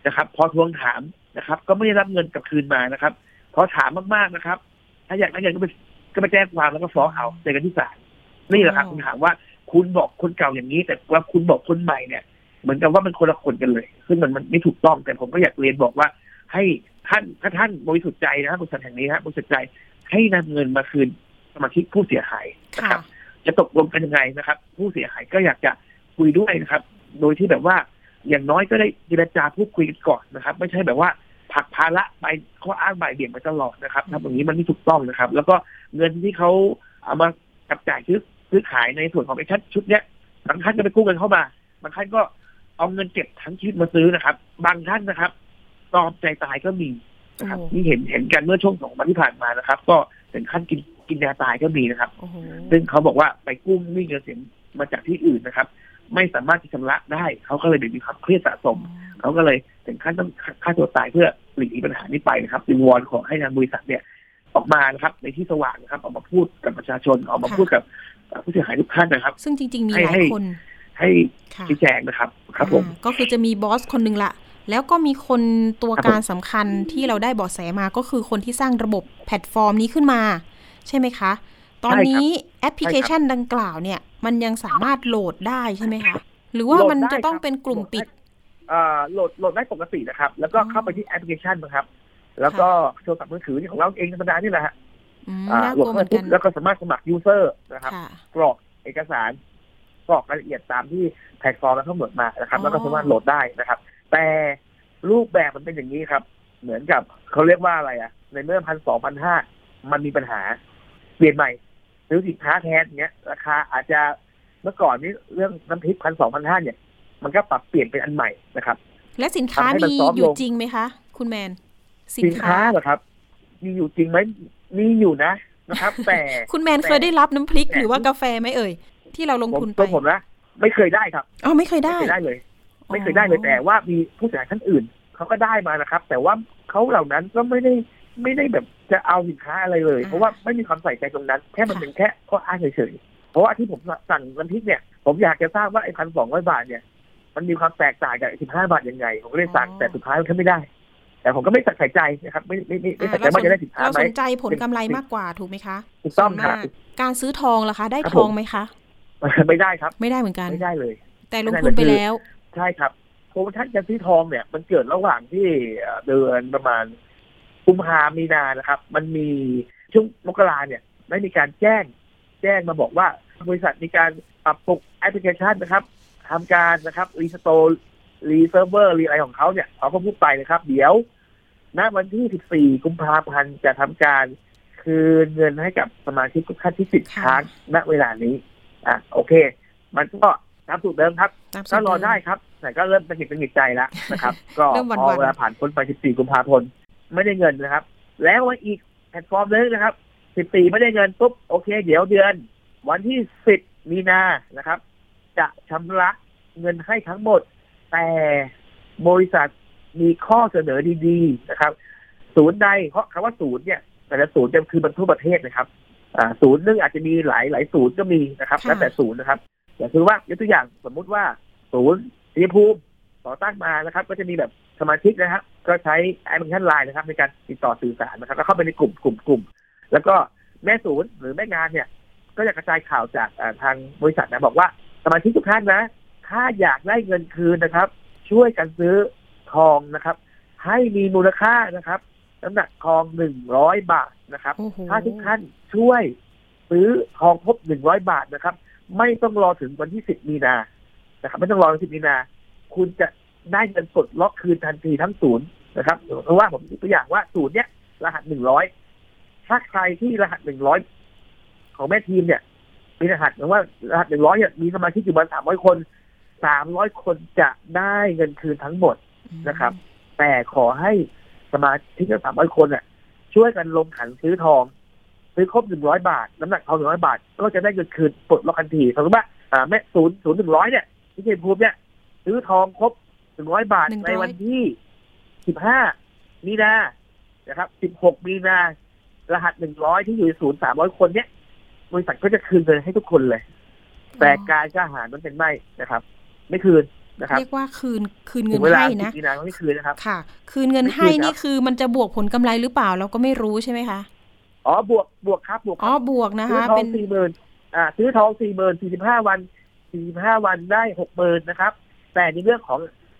นะครับ พอทวงถามนะครับ ก็ไม่ได้รับเงินกลับคืนมานะครับพอถามมากๆนะครับ ถ้าอยากได้เงินก็ไปก็ไปแจ้งความแล้วก็ฟ้องเอาเจอกันที่ศาลนี่แหละครับคุณถามว่าคุณบอกคนเก่าอย่างนี้ แต่ว่าคุณบอกคนใหม่เนี่ยเหมือนกับว่ามันคนละคนกันเลย ซึ่งมันมันไม่ถูกต้อง แต่ผมก็อยากเรียนบอกว่า ให้ท่านถ้าท่านบริสุทธิ์ใจนะครับบริษัทแห่งนี้นะบริสุทธิ์ใจให้นำเงินมาคืนสมาชิกผู้เสียหายนะคค่ะรับ จะตกลงกันยังไงนะครับ ผู้เสียหายก็อยากจะ คุยด้วยนะครับ โดยที่แบบว่าอย่างน้อยก็ได้เจรจาพูดคุยกันก่อนนะครับ ไม่ใช่แบบว่าผลักภาระไปข้ออ้างบ่ายเบี่ยงไปตลอดนะครับทำอย่างนี้มันไม่ถูกต้องนะครับ แล้วก็เงินที่เขาเอามาจับจ่ายซื้อซื้อขายในส่วนของไอ้ชัดชุดเนี้ยบางท่านก็ไปกู้เงินเข้ามาบางท่านก็เอาเงินเก็บทั้งชีวิตมาซื้อนะครับ บางท่านนะครับกตอมใจตายก็มีนะครับโอ้นี่เห็นเห็นกันเมื่อช่วงสองวันที่ผ่านมานะครับ ก็ถึงขั้นกินกินยาตายก็มีนะครับโอ้โหซึ่งเขาบอกว่าไปกู้หนี้เงินสินมาจากที่อื่นนะครับ ไม่สามารถที่ชำระได้ เขาก็เลยมีความเครียดสะสม เขาก็เลยถึงขั้นต้องฆ่าตัวตายเพื่อหลีกหนีปัญหานี้ไปนะครับวิงวอนขอให้ทางบริษัทเนี่ยออกมานะครับ ในที่สว่างนะครับ ออกมาพูดกับประชาชนออกมาพูดกับเอ่อผู้เสียหายทุกท่านนะครับ ซึ่งจริง ๆ มีให้หลายให้คน ให้ค่ะชี้แจงนะครับ ครับผมอ่าก็คือจะมีบอสคนหนึ่งละแล้วก็มีคนตัวครับผมการสำคัญที่เราได้เบาะแสมาก็คือคนที่สร้างระบบแพลตฟอร์มนี้ขึ้นมา ใช่ไหมคะ ตอนนี้แอปพลิเคชันดังกล่าวเนี่ย มันยังสามารถโหลดได้ใช่ไหมคะ หรือว่ามันจะต้องเป็นกลุ่มปิดเอ่อโหลดโหลดได้ปกตินะครับ แล้วก็อ๋อเข้าไปที่แอปพลิเคชันนะครับ แล้วก็โทรศัพท์มือถือนี่ของเราเองธรรมดานี่แหละฮะอืมอ่าน่าโหลกดลัวเหเข้ามืไปอนปุ๊กับนแล้วก็สามารถสมัครยูเซอร์นะครับค่ะกรอกเอกสารกรอกรายละเอียดตามที่แพลตฟอร์มแล้วกำหนดมานะครับอ๋อแล้วก็สามารถโหลดได้นะครับ แต่รูปแบบมันเป็นอย่างนี้ครับ เหมือนกับเขาเรียกว่าอะไรอะในเมื่อพันสองพันห้ามันมีปัญหา เปลี่ยนใหม่ ซื้อสินค้าแทนเนี้ยราคาอาจจะเมื่อก่อนนี้เรื่องน้ำพริกพันสองพันห้าเนี่ย มันก็ปรับเปลี่ยนเป็นอันใหม่นะครับ และสินค้าทำให้มันมีซอฟต์อยู่ลงจริงไหมคะ คุณแมน สินค้าเหรอครับ มีอยู่จริงไหมมีอยู่นะนะครับ แต่คุณแมนแต่เคยได้รับน้ำพริกแต่หรือว่ากาแฟไหมเอ่ย ที่เราลงผมทุนไปตัวผมนะไม่เคยได้ครับอ๋อไม่เคยไม่ได้เคยได้เลย ไม่เคยได้เลยแต่ว่ามีผู้เสียหายท่านอื่นเขาก็ได้มานะครับ แต่ว่าเขาเหล่านั้นก็ไม่ได้ ไม่ได้แบบจะเอาสินค้าอะไรเลยอ่าเพราะว่าไม่มีความใส่ใจตรงนั้น แค่มันค่ะเป็นแค่ข้ออ้างเฉยๆเพราะว่าที่ผมสั่งน้ำพริกเนี่ย ผมอยากจะทราบว่าไอ้พันสองร้อยบาทเนี่ย มันมีความแตกต่างจากสิบห้าบาทยังไง ผมก็เลยสั่งแต่สุดท้ายมันก็ไม่ได้ แต่ผมก็ไม่ใส่ใจนะครับ ไม่ไม่ไม่ไม่ใส่ใจอ่าว่าจะได้สินค้าเราไหมสนใจผลกำไรมากกว่าถูกไหมคะถูกต้องส่วนครัมาบกการซื้อทองล่ะคะ ได้ครับทองผมไหมคะไม่ได้ครับ ไม่ได้เหมือนกันไม่ได้เลย แต่ลงทุนไปแล้ว ใช่ครับโปรโมชั่นการซื้อทองเนี่ย มันเกิดระหว่างที่เอ่อเดือนประมาณ กุมภามีนานะครับ มันมีช่วงมกราเนี่ยได้มีการแจ้ง แจ้งมาบอกว่าบริษัทมีการปรับปรุงแอปพลิเคชันนะครับทำการนะครับ restore re-server รีอะไรของเขาเนี่ยเขาก็พูดไปนะครับ เดี๋ยวณวันที่ 14 กุมภาพันธ์จะทำการคืนเงินให้กับสมาชิกทุกท่านที่ติดค่ะค้างณเวลานี้ อะโอเค มันก็ตามสูตรเดิมครับตามสูก็ตรอเมได้ครับ แต่ก็เริ่มตะกิดตะกิดใจแล้วนะครับ ก็เริ่มหวั่นพๆอเวลาผ่านพ้นไป 14 กุมภาพันธ์ ไม่ได้เงินนะครับ แล้ววันอีกแพลตฟอร์มนึงนะครับ14ไม่ได้เงินปุ๊บโอเค เดี๋ยวเดือน วันที่10มีนานะครับ จะชำระเงินให้ทั้งหมด แต่บริษัทมีข้อเสนอดีๆนะครับ ศูนย์ใดเพราะคำว่าศูนย์เนี่ย แต่ละศูนย์จะคือมันทั่วประเทศนะครับอ่าศูนย์หนึงอาจจะมีหลายหลายศูนย์ก็มีนะครับค่ะแล้วแต่ศูนย์นะครับ อย่างคือว่ายกตัวอย่างสมมุติว่าศูนย์สีภูมิ ต่อตั้งมานะครับ ก็จะมีแบบสมาชิกนะครับก็ใช้แอปพลิเคชันไลน์นะครับ ในการติดต่อสื่อสารนะครับ แล้วเข้าไปในกลุ่มกลุ่มกลุ่มแล้วก็แม่ศูนย์หรือแม่งานเนี่ย ก็จะกระจายข่าวจากอ่าทางบริษัทนะบอกว่าสมาชิกทุกท่านนะ ถ้าอยากได้เงินคืนนะครับ ช่วยกันซื้อทองนะครับ ให้มีมูลค่านะครับน้ำหนักทองหนึ่งร้อยบาทนะครับโอ้โหถ้าทุกท่านช่วยซื้อทองครบหนึ่งร้อยบาทนะครับ ไม่ต้องรอถึงวันที่สิบมีนานะครับ ไม่ต้องรอถึงสิบมีนา คุณจะได้เงินสดล็อกคืนทันทีทั้งศูนย์นะครับเพราะว่าผมยกตัวอย่างว่าศูนย์เนี้ยรหัสหนึ่งร้อยถ้าใครที่รหัสหนึ่งร้อยของแม่ทีมเนี่ย มีรหัสหรือว่ารหัสหนึ่งร้อยเนี่ยมีสมาชิกอยู่ประมาณสามร้อยคนสามร้อยคนจะได้เงินคืนทั้งหมดนะครับ แต่ขอให้สมาชิกทั้งสามร้อยคนน่ะ ช่วยกันลงขันซื้อทอง ซื้อครบหนึ่งร้อยบาท น้ำหนักทองหนึ่งร้อยบาท ก็จะได้เงินคืนปลดล็อกทันทีสมมติว่าอ่าแม่ศูนย์ศูนย์หนึ่งร้อยเนี่ยที่เจนภูมิเนี่ย ซื้อทองครบหนึ่งร้อยบาท100ในวันที่สิบห้ามีนานะครับสิบหกมีนารหัสหนึ่งร้อยที่อยู่ในศูนย์สามร้อยคนเนี่ยบริษัทก็จะคืนเงินให้ทุกคนเลย แต่การกล้าหาญมันเป็นไม่นะครับ ไม่คืนนะครับเรียกว่าคืนคืนเงิถึนงเวลาให้สินะบมีนาก็ไม่คืนนะครับ ค่ะ คืนเงินไม่คืนให้ครับนี่คือมันจะบวกผลกำไรหรือเปล่าเราก็ไม่รู้ใช่ไหมคะอ๋อบวกบวกครับบวกคอ๋อรับบวกนะซื้อคะทอเป็งนสี่หมื่นอ่า ซื้อทองสี่หมื่นสี่สิบห้าวันสี่สิบห้าวันได้หกหมื่นนะครับ แต่ในเรื่องของ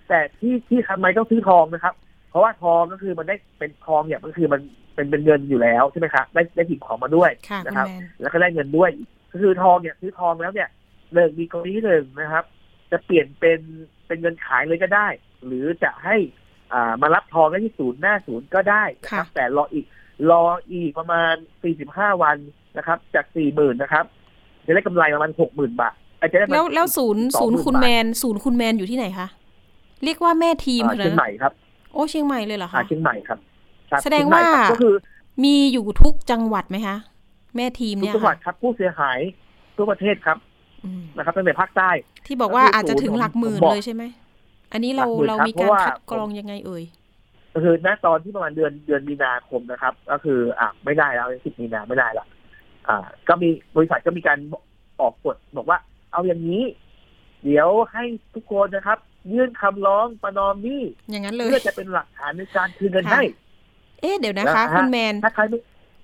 แต่ที่ที่ทำไมต้องซื้อทองนะครับ เพราะว่าทองก็คือมันได้เป็นทองเนี่ยมันคือมันเป็นเป็นเงินอยู่แล้วใช่ไหมครับได้ได้สิ่งของมาด้วยค่ะคุนะณครับแมนแล้วก็ได้เงินด้วย ก็คือทองเนี่ยซื้อทองแล้วเนี่ยหนึ่งมีกรณีหนึ่งนะครับ จะเปลี่ยนเป็นเป็นเงินขายเลยก็ได้ หรือจะให้อ่ามารับทองได้ที่ศูนย์หน้าศูนย์ก็ได้นะครับ แต่รออีกรออีกประมาณ 45 วันนะครับ จาก 40,000 นะครับ จะได้กำไรประมาณ 60,000 บาท อาจจะได้ประมาณแล้วแล้วศูนย์20,000ศูนย์คุณบาทแมน ศูนย์คุณแมนอยู่ที่ไหนคะ เรียกว่าแม่ทีมอ่าขนาดเชียงนั้นใหม่ครับ โอ้เชียงใหม่เลยเหรออ่าคะเชียงใหม่ครับครับแสดงว่าเชียใหม่ครับก็คือ มีอยู่ทุกจังหวัดไหมคะ แม่ทีมทุกเนี่ยจังหวัดค่ะครับ ผู้เสียหายทั่วประเทศครับอืมนะครับตั้งแต่ภาคใต้ ที่บอกว่าก็คืออาจจะถึงศูนย์หลักหมื่นผมบอกเลยใช่ไหม อันนี้เราหลักหมื่นเราครับมีการเพราะว่าคัดกรองยังไงเอ่ยก็คือณตอนที่ประมาณเดือนเดือนมีนาคมนะครับ ก็คือ อะไม่ได้แล้วสิบมีนาไม่ได้ละอ่า ก็มีบริษัทก็มีการออกกฎบอกว่า เอาอย่างนี้ เดี๋ยวให้ทุกคนนะครับ ยื่นคำร้องประนอมหนี้อย่างนั้นเลยเพื่อจะเป็นหลักฐานในการคืนเงินค่ะให้ เอ๊ะเดี๋ยวนะคะแล้วฮะคุณแมนถ้าใครไม่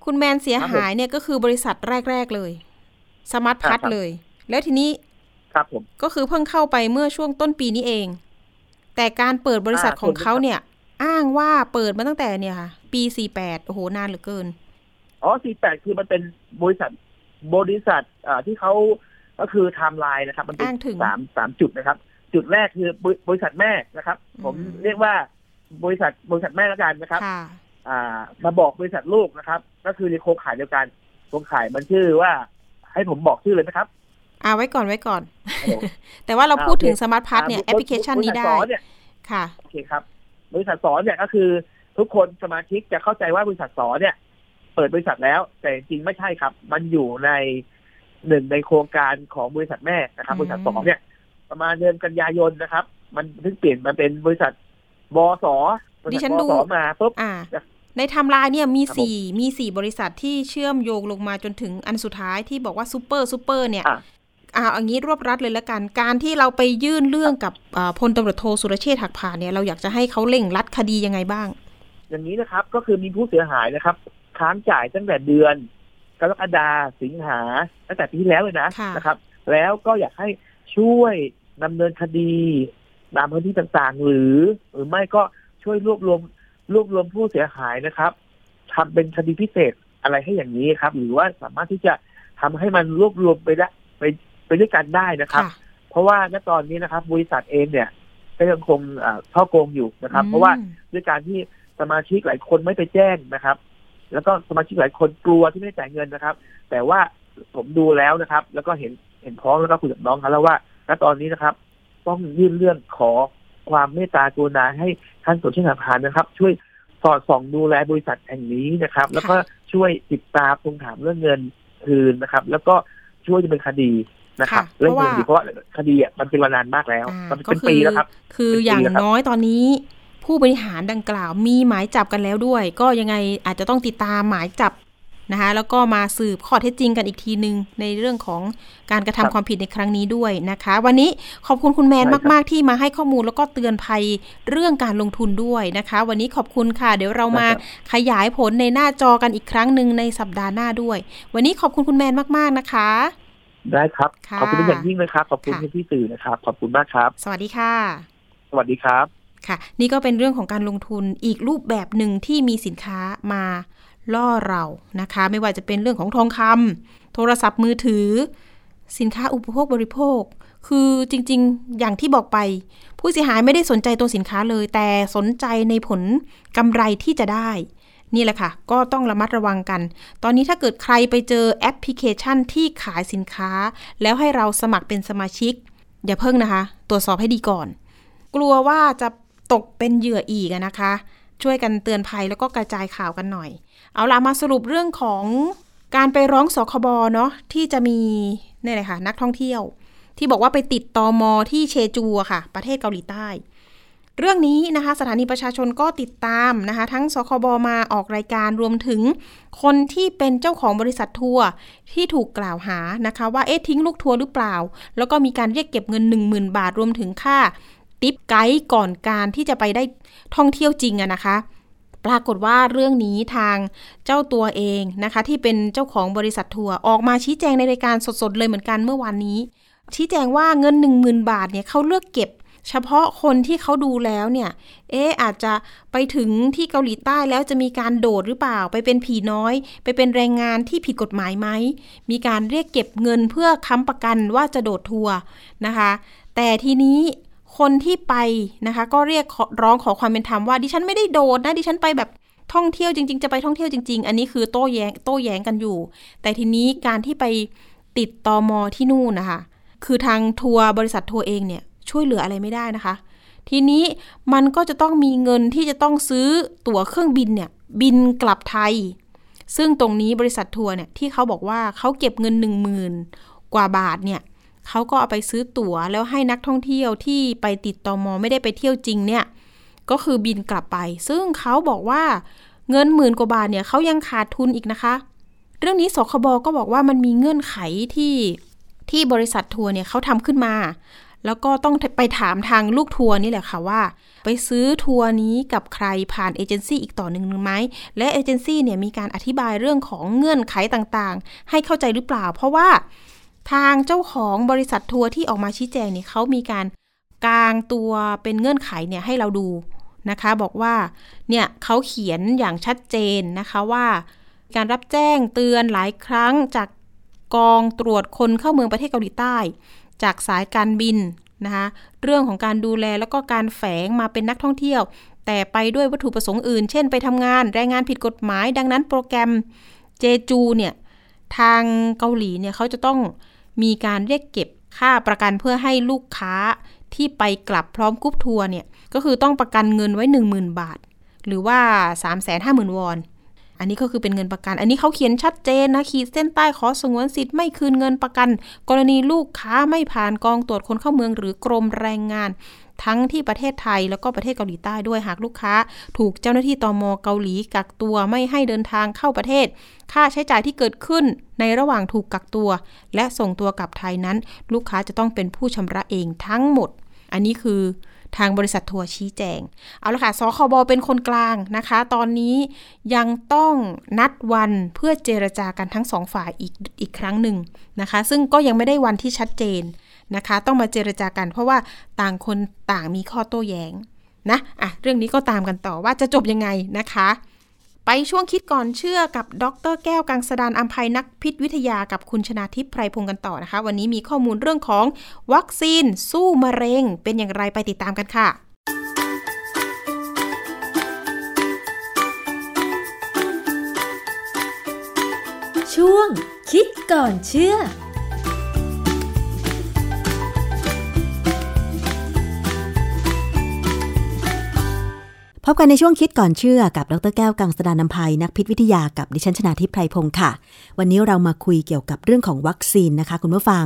คุณแมนเสียครับผมหายเนี่ยก็คือบริษัทแรก ๆ เลย สมาร์ทพัทครับเลย แล้วทีนี้ครับผมก็คือเพิ่งเข้าไปเมื่อช่วงต้นปีนี้เอง แต่การเปิดบริษัทอ่าของถูกครับเขาเนี่ย อ้างว่าเปิดมาตั้งแต่เนี่ยค่ะ ปี48โอ้โหนานเหลือเกิน อ๋อสี่แปดคือมันเป็นบริษัทบริษัทอ่าที่เขา ก็คือไทม์ไลน์นะครับ มันเป็นอ้างถึงสามสามจุดนะครับ จุดแรกคือบริบริษัทแม่นะครับผมอืมเรียกว่าบริษัทบริษัทแม่แล้วกันนะครับค่ะอ่า มาบอกบริษัทลูกนะครับ ก็คือในโครงข่ายเดียวกันโครงข่ายมันชื่อว่า ให้ผมบอกชื่อเลยนะครับ อ่าไว้ก่อนไว้ก่อนฮัลโหลแต่ว่าเราอ่าพูดถึงโอเคสมาร์ทพัทเนี่ยอ่าแอปพลิเคชันนี้ได้บริษัทสอนเนี่ยค่ะโอเคครับ บริษัทสอนเนี่ยก็คือ ทุกคนสมาชิกจะเข้าใจว่าบริษัทสอนเนี่ย เปิดบริษัทแล้ว แต่จริงๆไม่ใช่ครับ มันอยู่ใน หนึ่งในโครงการของบริษัทแม่นะครับอืมบริษัทสอนเนี่ย ประมาณเดือนกันยายนนะครับ มันเพิ่งเปลี่ยนมาเป็นบริษัทบสบริดิษัฉัทนบดูสมาปุ๊บอ่าครับในไทำลายเนี่ยมีครับผมสี่มีสี่บริษัทที่เชื่อมโยงลงมาจนถึงอันสุดท้ายที่บอกว่าซูเปอร์ซูเปอร์เนี่ยอะอ่าเอันนี้รวบรัดเลยละกัน การที่เราไปยื่นเรื่องกับอ่าพลตำรวจโทสุรเชษฐ์หักผ่านเนี่ยเราอยากจะให้เขาเร่งรัดคดียังไงบ้าง อย่างนี้นะครับก็คือมีผู้เสียหายนะครับ ค้างจ่ายตั้งแต่เดือน กรกฎาสิงหาตั้งแต่ปีที่แล้วเลยนะค่ะนะครับ แล้วก็อยากให้ช่วยดำเนินคดีตามพื้นที่ต่างๆ หรือ หรือไม่ก็ช่วยรวบรวมรวบรวมผู้เสียหายนะครับทำเป็นคดีพิเศษอะไรให้อย่างนี้ครับ หรือว่าสามารถที่จะทำให้มันรวบรวมไปได้ไปไปด้วยกันได้นะครับค่ะเพราะว่าณตอนนี้นะครับ บริษัทเองเนี่ย ก็ยังคงเอ่อช่อโกงอยู่นะครับ เพราะว่าอืมด้วยการที่สมาชิกหลายคนไม่ไปแจ้งนะครับ แล้วก็สมาชิกหลายคนกลัวที่ไม่ได้จ่ายเงินนะครับ แต่ว่าผมดูแล้วนะครับ แล้วก็เห็นเห็นพ้องแล้วก็คุยกับน้องเขาแล้วว่าณตอนนี้นะครับ ต้องยื่นเรื่องขอความเมตตากรุณาให้ท่านสมเชษฐ์หักพานนะครับ ช่วยสอดส่องดูแลบริษัทแห่งนี้นะครับ แล้วก็ช่วยติดตามทวงถามเรื่องเงินคืนนะครับ แล้วก็ช่วยดำเนินคดีนะครับค่ะเรื่องเพราะเงินว่าดีเพราะว่าคดีอะมันเป็นเวลานานมากแล้วอ่ามันก็เป็นคืปีอแล้วครับ คือเป็นปีอย่างแล้วครับน้อยตอนนี้ ผู้บริหารดังกล่าวมีหมายจับกันแล้วด้วย ก็ยังไงอาจจะต้องติดตามหมายจับนะคะแล้วก็มาสืบข้อเท็จจริงกันอีกทีหนึ่งในเรื่องของการกระทำความผิดในครั้งนี้ด้วยนะคะ วันนี้ขอบคุณคุณแมนมาก ๆ ที่มาให้ข้อมูลแล้วก็เตือนภัยเรื่องการลงทุนด้วยนะคะ วันนี้ขอบคุณค่ะ เดี๋ยวเรามาขยายผลในหน้าจอกันอีกครั้งหนึ่งในสัปดาห์หน้าด้วย วันนี้ขอบคุณคุณแมนมาก ๆ นะคะ ได้ครับค่ะขอบคุณเป็นอย่างยิ่งนะครับขอบคุณค่ะที่สื่อนะครับ ขอบคุณมากครับ สวัสดีค่ะ สวัสดีครับ ค่ะ นี่ก็เป็นเรื่องของการลงทุนอีกรูปแบบหนึ่งที่มีสินค้ามาล่อเรานะคะ ไม่ว่าจะเป็นเรื่องของทองคำโทรศัพท์มือถือ สินค้าอุปโภคบริโภค คือจริงๆ อย่างที่บอกไป ผู้เสียหายไม่ได้สนใจตัวสินค้าเลย แต่สนใจในผลกำไรที่จะได้ นี่แหละค่ะ ก็ต้องระมัดระวังกัน ตอนนี้ถ้าเกิดใครไปเจอแอปพลิเคชันที่ขายสินค้า แล้วให้เราสมัครเป็นสมาชิก อย่าเพิ่งนะคะ ตรวจสอบให้ดีก่อน กลัวว่าจะ ตกเป็นเหยื่ออีกนะคะ ช่วยกันเตือนภัยแล้วก็กระจายข่าวกันหน่อย เอาล่ะมาสรุปเรื่องของการไปร้องสคบเนาะที่จะมีนี่เลยค่ะนักท่องเที่ยว ที่บอกว่าไปติดตอมอที่เชจูค่ะ ประเทศเกาหลีใต้ เรื่องนี้นะคะสถานีประชาชนก็ติดตามนะคะ ทั้งสคบมาออกรายการรวมถึงคนที่เป็นเจ้าของบริษัททัวร์ที่ถูกกล่าวหานะคะ ว่าเอ๊ะทิ้งลูกทัวร์หรือเปล่า แล้วก็มีการเรียกเก็บเงิน 10,000 บาทรวมถึงค่า ติปไกด์ก่อนการที่จะไปได้ท่องเที่ยวจริงอะนะคะ ปรากฏว่าเรื่องนี้ทางเจ้าตัวเองนะคะ ที่เป็นเจ้าของบริษัททัวร์ออกมาชี้แจงในรายการสดๆเลยเหมือนกันเมื่อวานนี้ ชี้แจงว่าเงิน 10,000 บาทเนี่ยเขาเลือกเก็บเฉพาะคนที่เขาดูแล้วเนี่ย เอ๊อาจจะไปถึงที่เกาหลีใต้แล้วจะมีการโดดหรือเปล่า ไปเป็นผีน้อย ไปเป็นแรงงานที่ผิดกฎหมายไหม มีการเรียกเก็บเงินเพื่อค้ำประกันว่าจะโดดทัวร์นะคะ แต่ทีนี้ คนที่ไปนะคะ ก็เรียกร้องขอความเป็นธรรมว่าดิฉันไม่ได้โดดนะดิฉันไปแบบท่องเที่ยวจริง ๆ จะไปท่องเที่ยวจริง ๆ อันนี้คือโต้แย้งโต้แย้งกันอยู่ แต่ทีนี้การที่ไปติดตอมอที่นู่นนะคะ คือทางทัวร์บริษัททัวร์เองเนี่ยช่วยเหลืออะไรไม่ได้นะคะ ทีนี้มันก็จะต้องมีเงินที่จะต้องซื้อตั๋วเครื่องบินเนี่ยบินกลับไทย ซึ่งตรงนี้บริษัททัวร์เนี่ยที่เขาบอกว่าเขาเก็บเงินหนึ่งหมื่นกว่าบาทเนี่ย เขาก็เอาไปซื้อตั๋วแล้วให้นักท่องเที่ยวที่ไปติดตอมอไม่ได้ไปเที่ยวจริงเนี่ย ก็คือบินกลับไป ซึ่งเขาบอกว่าเงินหมื่นกว่าบาทเนี่ยเขายังขาดทุนอีกนะคะ เรื่องนี้สคบก็บอกว่ามันมีเงื่อนไขที่ที่บริษัททัวร์เนี่ยเขาทำขึ้นมา แล้วก็ต้องไปถามทางลูกทัวร์นี่แหละค่ะว่า ไปซื้อทัวร์นี้กับใครผ่านเอเจนซี่อีกต่อหนึ่งหรือไหมและเอเจนซี่เนี่ยมีการอธิบายเรื่องของเงื่อนไขต่างๆ ให้เข้าใจหรือเปล่า เพราะว่า ทางเจ้าของบริษัททัวร์ที่ออกมาชี้แจงเนี่ยเขามีการกางตัวเป็นเงื่อนไขเนี่ยให้เราดูนะคะ บอกว่าเนี่ยเขาเขียนอย่างชัดเจนนะคะว่า การรับแจ้งเตือนหลายครั้งจากกองตรวจคนเข้าเมืองประเทศเกาหลีใต้ จากสายการบินนะคะเรื่องของการดูแลแล้วก็การแฝงมาเป็นนักท่องเที่ยว แต่ไปด้วยวัตถุประสงค์อื่น เช่นไปทำงานแรงงานผิดกฎหมาย ดังนั้นโปรแกรมเจจูเนี่ยทางเกาหลีเนี่ยเขาจะต้อง มีการเรียกเก็บค่าประกันเพื่อให้ลูกค้าที่ไปกลับพร้อมกรุ๊ปทัวร์เนี่ย ก็คือต้องประกันเงินไว้ 10,000 บาท หรือว่า 350,000 วอน อันนี้ก็คือเป็นเงินประกัน อันนี้เขาเขียนชัดเจนนะ ขีดเส้นใต้ขอสงวนสิทธิ์ไม่คืนเงินประกัน กรณีลูกค้าไม่ผ่านกองตรวจคนเข้าเมืองหรือกรมแรงงาน ทั้งที่ประเทศไทยแล้วก็ประเทศเกาหลีใต้ด้วยหากลูกค้า ถูกเจ้าหน้าที่ตมเกาหลีกักตัวไม่ให้เดินทางเข้าประเทศ ค่าใช้จ่ายที่เกิดขึ้นในระหว่างถูกกักตัว และส่งตัวกลับไทยนั้น ลูกค้าจะต้องเป็นผู้ชำระเองทั้งหมด อันนี้คือทางบริษัททัวร์ชี้แจง เอาละค่ะสคบเป็นคนกลางนะคะ ตอนนี้ยังต้องนัดวันเพื่อเจรจากันทั้งสองฝ่ายอีกอีกครั้งหนึ่งนะคะ ซึ่งก็ยังไม่ได้วันที่ชัดเจน นะคะ ต้องมาเจรจากัน เพราะว่าต่างคนต่างมีข้อโต้แย้งนะอะเรื่องนี้ก็ตามกันต่อว่าจะจบยังไงนะคะ ไปช่วงคิดก่อนเชื่อกับดรแก้วกังสดานอัมภัยนักพิษวิทยากับคุณชนาทิพย์ไพรพงศ์กันต่อนะคะ วันนี้มีข้อมูลเรื่องของวัคซีนสู้มะเร็ง เป็นอย่างไรไปติดตามกันค่ะช่วงคิดก่อนเชื่อ พบกันในช่วงคิดก่อนเชื่อกับดรแก้วกังสดานนภัยนักพิษวิทยากับดิฉันชนาทิพไพรพงศ์ค่ะ วันนี้เรามาคุยเกี่ยวกับเรื่องของวัคซีนนะคะ คุณผู้ฟัง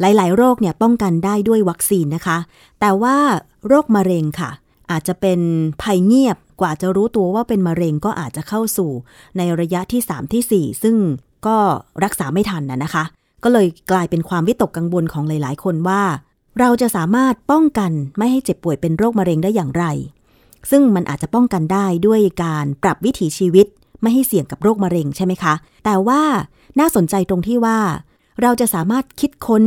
หลาย ๆ โรคเนี่ยป้องกันได้ด้วยวัคซีนนะคะ แต่ว่าโรคมะเร็งค่ะ อาจจะเป็นภัยเงียบกว่าจะรู้ตัวว่าเป็นมะเร็งก็อาจจะเข้าสู่ ในระยะที่ 3 ที่ 4 ซึ่งก็รักษาไม่ทันนะนะคะ ก็เลยกลายเป็นความวิตกกังวลของหลาย ๆ คนว่า เราจะสามารถป้องกันไม่ให้เจ็บป่วยเป็นโรคมะเร็งได้อย่างไร ซึ่งมันอาจจะป้องกันได้ด้วยการปรับวิถีชีวิต ไม่ให้เสี่ยงกับโรคมะเร็งใช่ไหมคะ แต่ว่าน่าสนใจตรงที่ว่า เราจะสามารถคิดค้น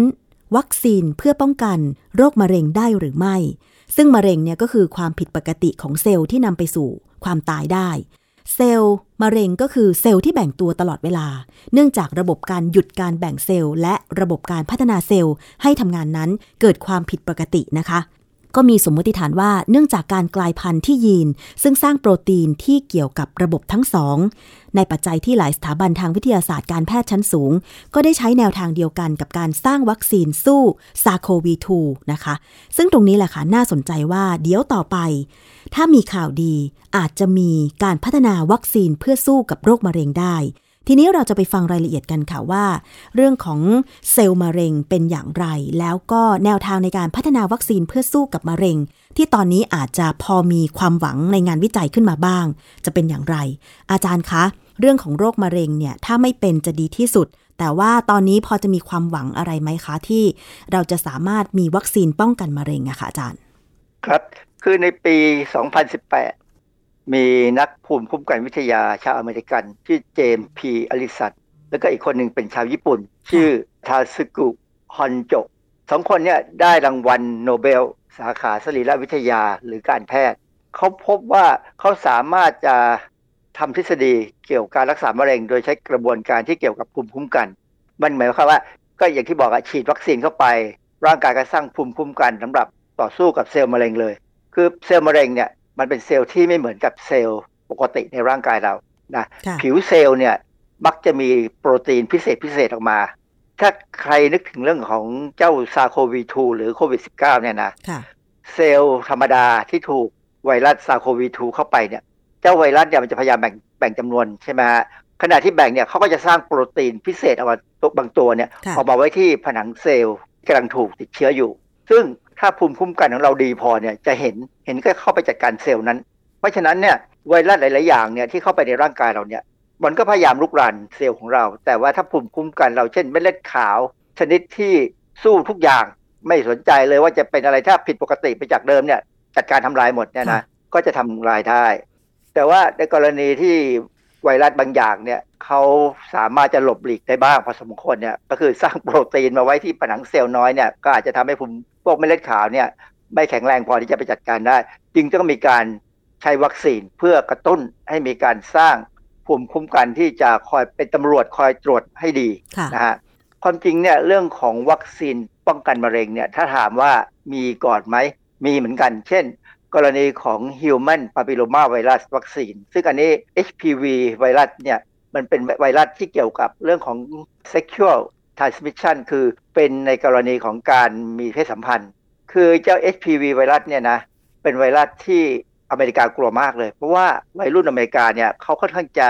วัคซีนเพื่อป้องกันโรคมะเร็งได้หรือไม่ ซึ่งมะเร็งเนี่ยก็คือความผิดปกติของเซลล์ที่นำไปสู่ความตายได้ เซลล์มะเร็งก็คือเซลล์ที่แบ่งตัวตลอดเวลา เนื่องจากระบบการหยุดการแบ่งเซลล์ และระบบการพัฒนาเซลล์ให้ทำงานนั้นเกิดความผิดปกตินะคะ ก็มีสมมติฐานว่าเนื่องจากการกลายพันธุ์ที่ยีน ซึ่งสร้างโปรตีนที่เกี่ยวกับระบบทั้งสอง ในปัจจัยที่หลายสถาบันทางวิทยาศาสตร์การแพทย์ชั้นสูง ก็ได้ใช้แนวทางเดียวกันกับการสร้างวัคซีนสู้ซาโควี2นะคะ ซึ่งตรงนี้แหละค่ะน่าสนใจว่าเดี๋ยวต่อไป ถ้ามีข่าวดีอาจจะมีการพัฒนาวัคซีนเพื่อสู้กับโรคมะเร็งได้ ทีนี้เราจะไปฟังรายละเอียดกันค่ะว่า เรื่องของเซลล์มะเร็งเป็นอย่างไร แล้วก็แนวทางในการพัฒนาวัคซีนเพื่อสู้กับมะเร็ง ที่ตอนนี้อาจจะพอมีความหวังในงานวิจัยขึ้นมาบ้าง จะเป็นอย่างไร อาจารย์คะ เรื่องของโรคมะเร็งเนี่ยถ้าไม่เป็นจะดีที่สุด แต่ว่าตอนนี้พอจะมีความหวังอะไรไหมคะที่เราจะสามารถมีวัคซีนป้องกันมะเร็งอะคะอาจารย์ ครับคือในปี 2018 มีนักภูมิคุ้มกันวิทยาชาวอเมริกัน ชื่อเจมส์พีอัลลิสันแล้วก็อีกคนหนึ่งเป็นชาวญี่ปุ่น ชื่อทาซึกุฮอนโจสองคนเนี่ยได้รางวัลโนเบล สาขาสรีรวิทยาหรือการแพทย์ เขาพบว่าเขาสามารถจะทำทฤษฎีเกี่ยวกับการรักษามะเร็ง โดยใช้กระบวนการที่เกี่ยวกับภูมิคุ้มกัน มันหมายความว่า ก็อย่างที่บอกอะฉีดวัคซีนเข้าไป ร่างกายก็สร้างภูมิคุ้มกันสำหรับต่อสู้กับเซลล์มะเร็งเลย คือเซลล์มะเร็งเนี่ย มันเป็นเซลล์ที่ไม่เหมือนกับเซลล์ปกติในร่างกายเรานะค่ะผิวเซลล์เนี่ยมักจะมีโปรตีนพิเศษพิเศษออกมา ถ้าใครนึกถึงเรื่องของเจ้า SARS-CoV-2 หรือโควิด -19 เนี่ยนะค่ะเซลล์ธรรมดาที่ถูกไวรัส SARS-CoV-2 เข้าไปเนี่ยเจ้าไวรัสเนี่ยมันจะพยายามแบ่งแบ่งจำนวนใช่ไหมฮะขณะที่แบ่งเนี่ยเขาก็จะสร้างโปรตีนพิเศษเอามาตัวบางตัวเนี่ยค่ะออกมาไว้ที่ผนังเซลล์กำลังถูกติดเชื้ออยู่ ซึ่ง ถ้าภูมิคุ้มกันของเราดีพอเนี่ยจะเห็นเห็นก็เข้าไปจัดการเซลล์นั้น เพราะฉะนั้นเนี่ยไวรัสหลาย ๆ อย่างเนี่ยที่เข้าไปในร่างกายเราเนี่ยมันก็พยายามลุกรานเซลล์ของเรา แต่ว่าถ้าภูมิคุ้มกันเราเช่นเม็ดเลือดขาว ชนิดที่สู้ทุกอย่างไม่สนใจเลยว่าจะเป็นอะไรถ้าผิดปกติไปจากเดิมเนี่ยจัดการทำลายหมดเนี่ยนะก็จะทำลายได้ แต่ว่าในกรณีที่ ไวรัสบางอย่างเนี่ยเขาสามารถจะหลบหลีกได้บ้างพอสมควรเนี่ยก็คือสร้างโปรตีนมาไว้ที่ผนังเซลล์น้อยเนี่ยก็อาจจะทำให้ภูมิพวกเม็ดเลือดขาวเนี่ยไม่แข็งแรงพอที่จะไปจัดการได้ จึงต้องมีการใช้วัคซีนเพื่อกระตุ้นให้มีการสร้างภูมิคุ้มกันที่จะคอยเป็นตำรวจคอยตรวจให้ดีค่ะนะฮะความจริงเนี่ยเรื่องของวัคซีนป้องกันมะเร็งเนี่ยถ้าถามว่ามีก่อนไหมมีเหมือนกัน เช่น กรณีของ Human Papilloma Virus วัคซีน ซึ่งอันนี้ HPV ไวรัสเนี่ยมันเป็นไวรัสที่เกี่ยวกับเรื่องของ sexual transmission คือเป็นในกรณีของการมีเพศสัมพันธ์ คือเจ้า HPV ไวรัสเนี่ยนะเป็นไวรัสที่อเมริกากลัวมากเลย เพราะว่าวัยรุ่นอเมริกาเนี่ยเขาค่อนข้างจะ